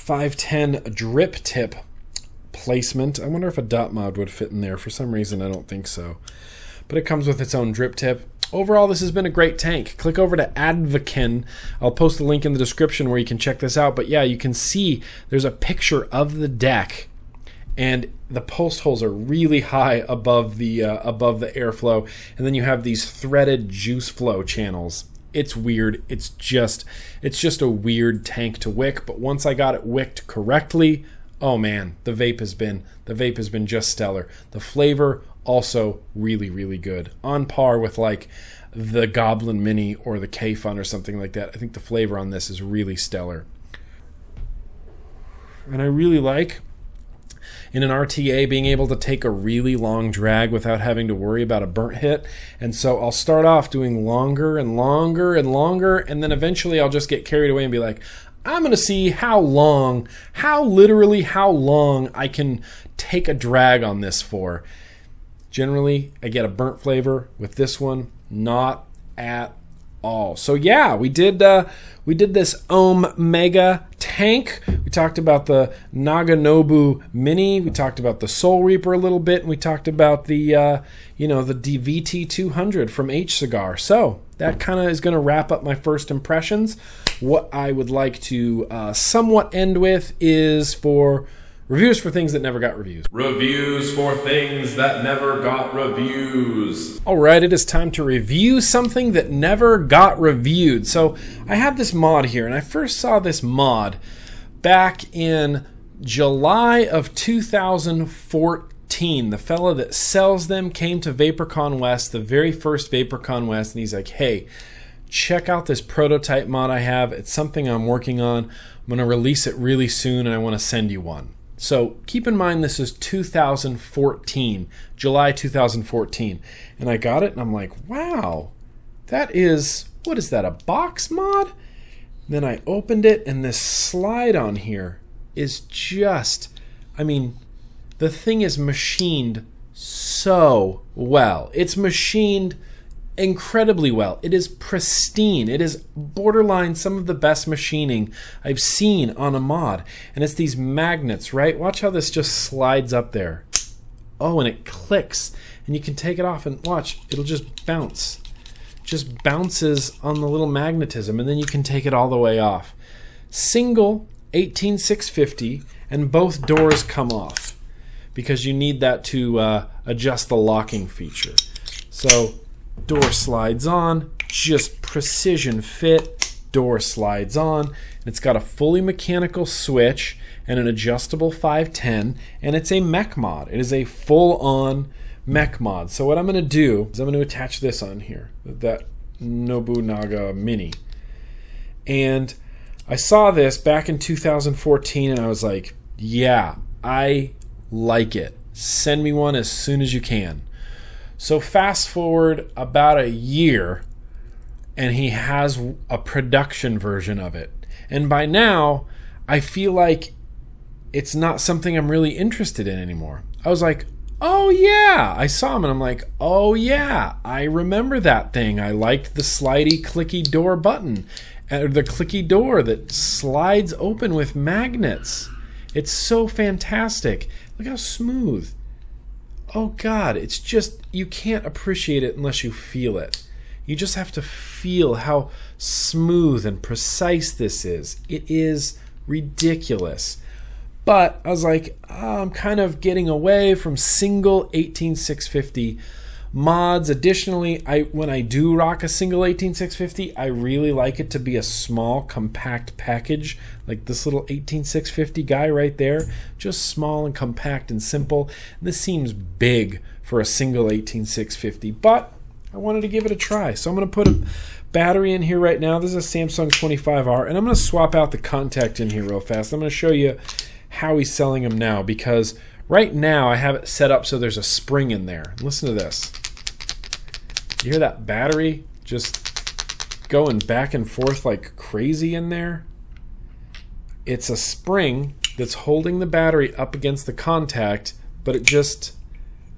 510 drip tip placement. I wonder if a dot mod would fit in there. For some reason, I don't think so. But it comes with its own drip tip. Overall, this has been a great tank. Click over to Advoken. I'll post the link in the description where you can check this out. But yeah, you can see there's a picture of the deck, and the post holes are really high above the uh, above the airflow, and then you have these threaded juice flow channels it's weird. It's just it's just a weird tank to wick, but once I got it wicked correctly, oh man, the vape has been the vape has been just stellar. The flavor also really really good. On par with like the Goblin Mini or the Kayfun or something like that. I think the flavor on this is really stellar. And I really like in an RTA being able to take a really long drag without having to worry about a burnt hit. And so I'll start off doing longer and longer and longer, and then eventually I'll just get carried away and be like, I'm going to see how long, how literally how long I can take a drag on this for. Generally, I get a burnt flavor with this one, not at all. So yeah, we did uh, we did this Omega tank. We talked about the Naganobu Mini. We talked about the Soul Reaper a little bit, and we talked about the uh, you know the DVT 200 from H Cigar. So that kind of is going to wrap up my first impressions. What I would like to uh, somewhat end with is for Reviews for things that never got reviews. Reviews for things that never got reviews. All right, it is time to review something that never got reviewed. So I have this mod here, and I first saw this mod back in July of 2014. The fella that sells them came to VaporCon West, the very first VaporCon West, and he's like, hey, check out this prototype mod I have. It's something I'm working on. I'm going to release it really soon, and I want to send you one. So keep in mind this is 2014, July 2014. And I got it and I'm like, wow, that is, what is that, a box mod? Then I opened it and this slide on here is just, I mean, the thing is machined so well. It's machined incredibly well. It is pristine. It is borderline some of the best machining I've seen on a mod. And it's these magnets, right? Watch how this just slides up there. Oh, and it clicks. And you can take it off and watch, it'll just bounce. Just bounces on the little magnetism, and then you can take it all the way off. Single 18650, and both doors come off because you need that to uh, adjust the locking feature. So door slides on, just precision fit, door slides on, and it's got a fully mechanical switch and an adjustable 510, and it's a mech mod. It is a full on mech mod. So what I'm going to do is I'm going to attach this on here, that Nobunaga Mini. And I saw this back in 2014 and I was like, yeah, I like it. Send me one as soon as you can. So fast forward about a year, and he has a production version of it. And by now, I feel like it's not something I'm really interested in anymore. I was like, oh yeah, I saw him and I'm like, oh yeah, I remember that thing. I liked the slidey, clicky door button, or the clicky door that slides open with magnets. It's so fantastic. Look how smooth oh God, it's just, you can't appreciate it unless you feel it. You just have to feel how smooth and precise this is. It is ridiculous. But I was like, oh, I'm kind of getting away from single 18650 mods. Additionally, I when I do rock a single 18650, I really like it to be a small, compact package, like this little 18650 guy right there, just small and compact and simple. This seems big for a single 18650, but I wanted to give it a try. So I'm going to put a battery in here right now. This is a Samsung 25R, and I'm going to swap out the contact in here real fast. I'm going to show you how he's selling them now because right now I have it set up so there's a spring in there. Listen to this. You hear that battery just going back and forth like crazy in there? It's a spring that's holding the battery up against the contact, but it just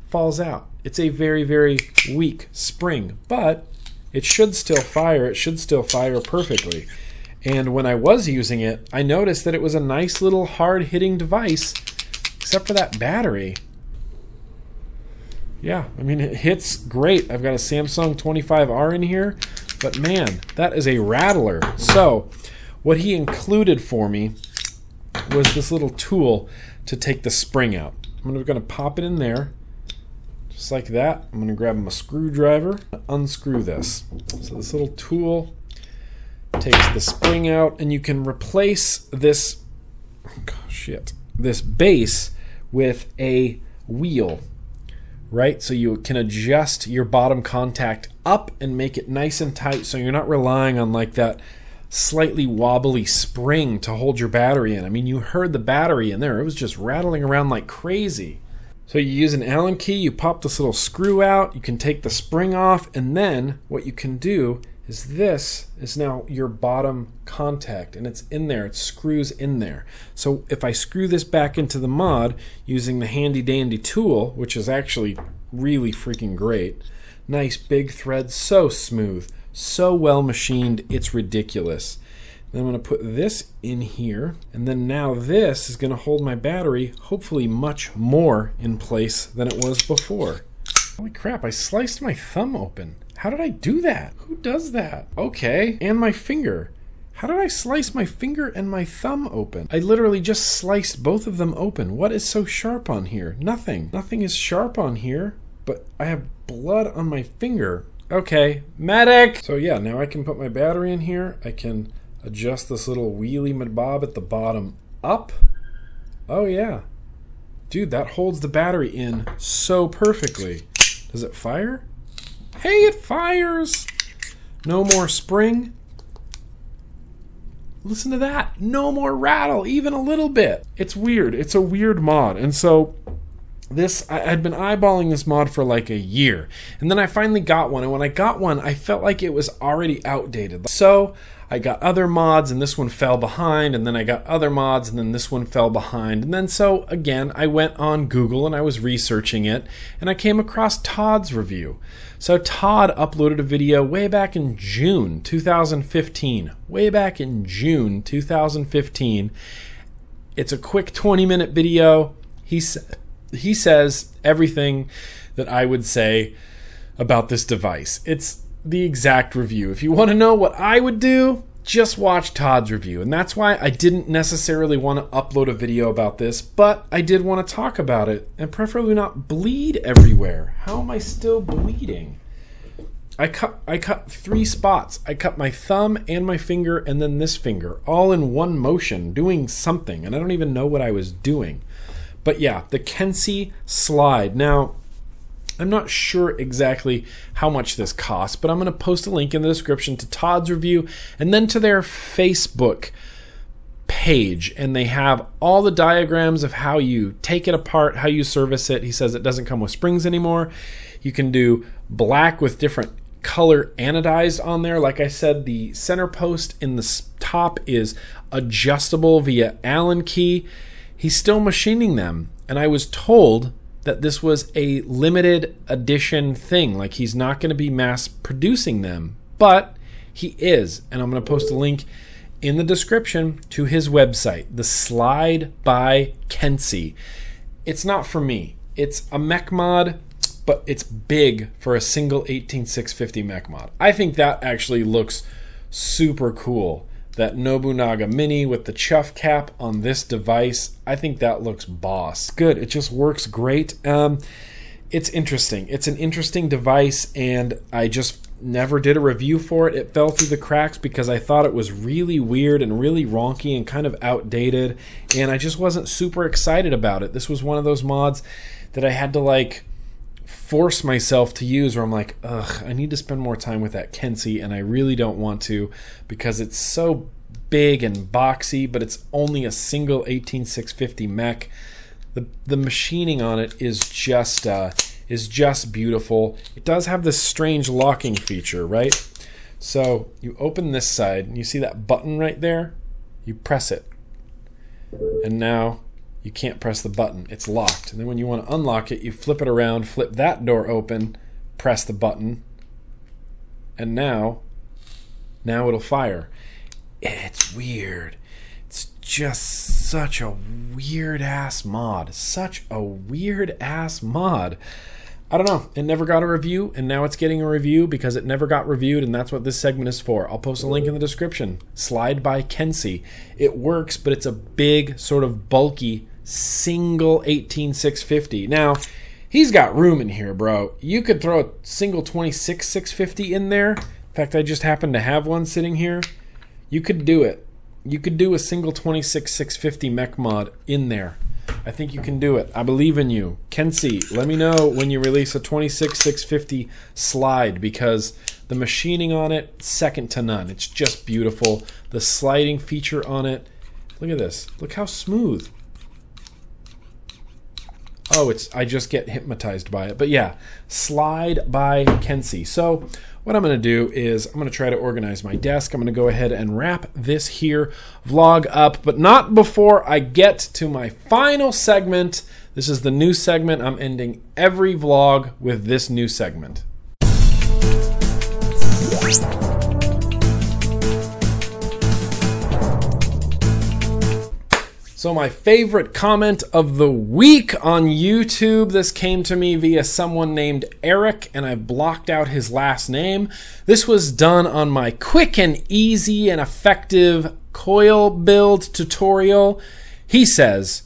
falls out. It's a very, very weak spring, but it should still fire. It should still fire perfectly. And when I was using it, I noticed that it was a nice little hard hitting device, except for that battery. Yeah, I mean, it hits great. I've got a Samsung 25R in here, but man, that is a rattler. So, what he included for me was this little tool to take the spring out. I'm going to pop it in there, just like that. I'm going to grab my screwdriver, unscrew this. So, this little tool takes the spring out, and you can replace this, oh, shit, this base with a wheel right? So you can adjust your bottom contact up and make it nice and tight so you're not relying on like that slightly wobbly spring to hold your battery in. I mean, you heard the battery in there, it was just rattling around like crazy. So you use an Allen key, you pop this little screw out, you can take the spring off, and then what you can do is this is now your bottom contact and it's in there, it screws in there. So if I screw this back into the mod using the handy dandy tool, which is actually really freaking great, nice big thread, so smooth, so well machined, it's ridiculous. Then I'm going to put this in here, and then now this is going to hold my battery hopefully much more in place than it was before. Holy crap, I sliced my thumb open. How did I do that? Who does that? Okay, and my finger. How did I slice my finger and my thumb open? I literally just sliced both of them open. What is so sharp on here? Nothing. Nothing is sharp on here, but I have blood on my finger. Okay, medic! So yeah, now I can put my battery in here. I can adjust this little wheelie bob at the bottom up. Oh yeah. Dude, that holds the battery in so perfectly. Does it fire? Hey, it fires! No more spring. Listen to that. No more rattle, even a little bit. It's weird. It's a weird mod. And so this I had been eyeballing this mod for like a year. And then I finally got one. And when I got one, I felt like it was already outdated. So I got other mods and this one fell behind, and then I got other mods and then this one fell behind. And then so again, I went on Google and I was researching it and I came across Todd's review. So Todd uploaded a video way back in June 2015. Way back in June 2015. It's a quick 20 minute video. He he says everything that I would say about this device. It's the exact review. If you want to know what I would do, just watch Todd's review. And that's why I didn't necessarily want to upload a video about this, but I did want to talk about it and preferably not bleed everywhere. How am I still bleeding? I cut I cut three spots. I cut my thumb and my finger and then this finger all in one motion doing something and I don't even know what I was doing. But yeah, the Kensei slide. Now, I'm not sure exactly how much this costs, but I'm going to post a link in the description to Todd's review and then to their Facebook page. And they have all the diagrams of how you take it apart, how you service it. He says it doesn't come with springs anymore. You can do black with different color anodized on there. Like I said, the center post in the top is adjustable via Allen key. He's still machining them. And I was told that this was a limited edition thing. Like he's not going to be mass producing them, but he is. And I'm going to post a link in the description to his website, The Slide by Kensei. It's not for me. It's a mech mod, but it's big for a single 18650 mech mod. I think that actually looks super cool that Nobunaga Mini with the chuff cap on this device. I think that looks boss. Good. It just works great. Um, it's interesting. It's an interesting device, and I just never did a review for it. It fell through the cracks because I thought it was really weird and really ronky and kind of outdated, and I just wasn't super excited about it. This was one of those mods that I had to like force myself to use where I'm like, ugh, I need to spend more time with that Kensei, and I really don't want to because it's so big and boxy, but it's only a single 18650 mech. The the machining on it is just uh, is just beautiful. It does have this strange locking feature, right? So you open this side, and you see that button right there. You press it, and now you can't press the button. It's locked. And then when you want to unlock it, you flip it around, flip that door open, press the button, and now, now it'll fire. It's weird. It's just such a weird ass mod. Such a weird ass mod. I don't know. It never got a review, and now it's getting a review because it never got reviewed, and that's what this segment is for. I'll post a link in the description. Slide by Kensei. It works, but it's a big, sort of bulky single 18650. Now, he's got room in here, bro. You could throw a single 26650 in there. In fact, I just happen to have one sitting here. You could do it. You could do a single 26650 mech mod in there. I think you can do it. I believe in you. Kensei, let me know when you release a 26650 slide because the machining on it, second to none. It's just beautiful. The sliding feature on it, look at this. Look how smooth. Oh, it's I just get hypnotized by it. But yeah, slide by Kensei. So what I'm going to do is I'm going to try to organize my desk. I'm going to go ahead and wrap this here vlog up, but not before I get to my final segment. This is the new segment. I'm ending every vlog with this new segment. So, my favorite comment of the week on YouTube, this came to me via someone named Eric, and I blocked out his last name. This was done on my quick and easy and effective coil build tutorial. He says,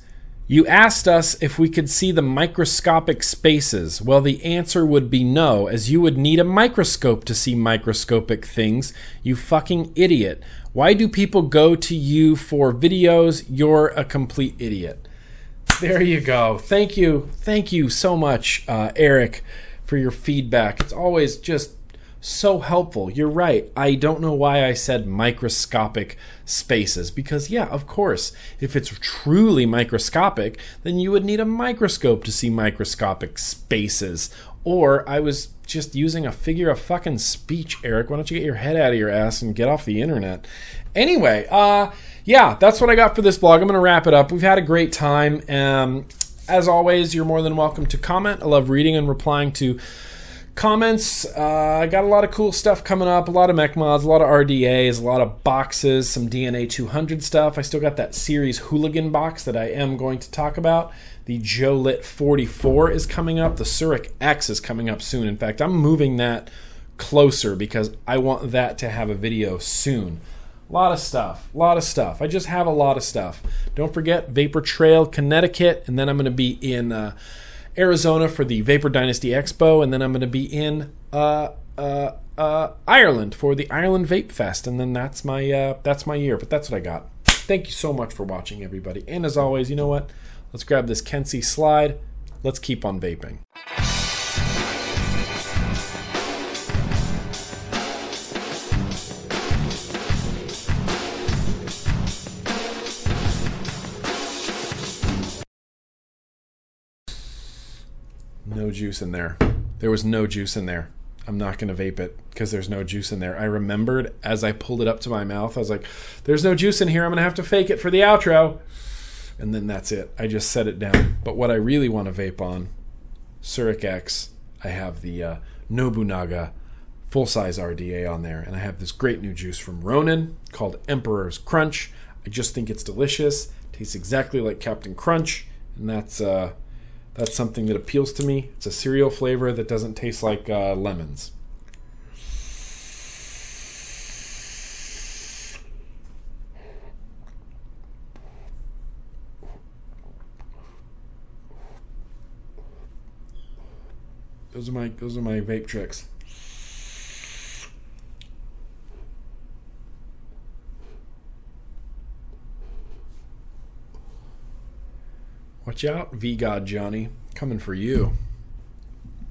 You asked us if we could see the microscopic spaces. Well, the answer would be no, as you would need a microscope to see microscopic things, you fucking idiot. Why do people go to you for videos? You're a complete idiot. There you go. Thank you. Thank you so much, uh, Eric, for your feedback. It's always just so helpful. You're right. I don't know why I said microscopic spaces because, yeah, of course, if it's truly microscopic, then you would need a microscope to see microscopic spaces. Or I was just using a figure of fucking speech, Eric. Why don't you get your head out of your ass and get off the internet? Anyway, uh, yeah, that's what I got for this vlog. I'm going to wrap it up. We've had a great time. Um, as always, you're more than welcome to comment. I love reading and replying to comments. Uh, I got a lot of cool stuff coming up. A lot of mech mods, a lot of RDAs, a lot of boxes, some DNA 200 stuff. I still got that series hooligan box that I am going to talk about. The Joe Lit 44 is coming up. The Surik X is coming up soon. In fact, I'm moving that closer because I want that to have a video soon. A lot of stuff. A lot of stuff. I just have a lot of stuff. Don't forget Vapor Trail, Connecticut, and then I'm going to be in uh, Arizona for the Vapor Dynasty Expo, and then I'm going to be in uh, uh, uh, Ireland for the Ireland Vape Fest, and then that's my uh, that's my year. But that's what I got. Thank you so much for watching, everybody. And as always, you know what? Let's grab this Kensei slide. Let's keep on vaping. No juice in there. There was no juice in there. I'm not going to vape it because there's no juice in there. I remembered as I pulled it up to my mouth, I was like, there's no juice in here. I'm going to have to fake it for the outro and then that's it. I just set it down. But what I really want to vape on, Surik X, I have the uh, Nobunaga full size RDA on there, and I have this great new juice from Ronin called Emperor's Crunch. I just think it's delicious. tastes exactly like Captain Crunch, and that's uh, that's something that appeals to me. It's a cereal flavor that doesn't taste like uh, lemons. Those are my those are my vape tricks. Watch out, V God Johnny, coming for you.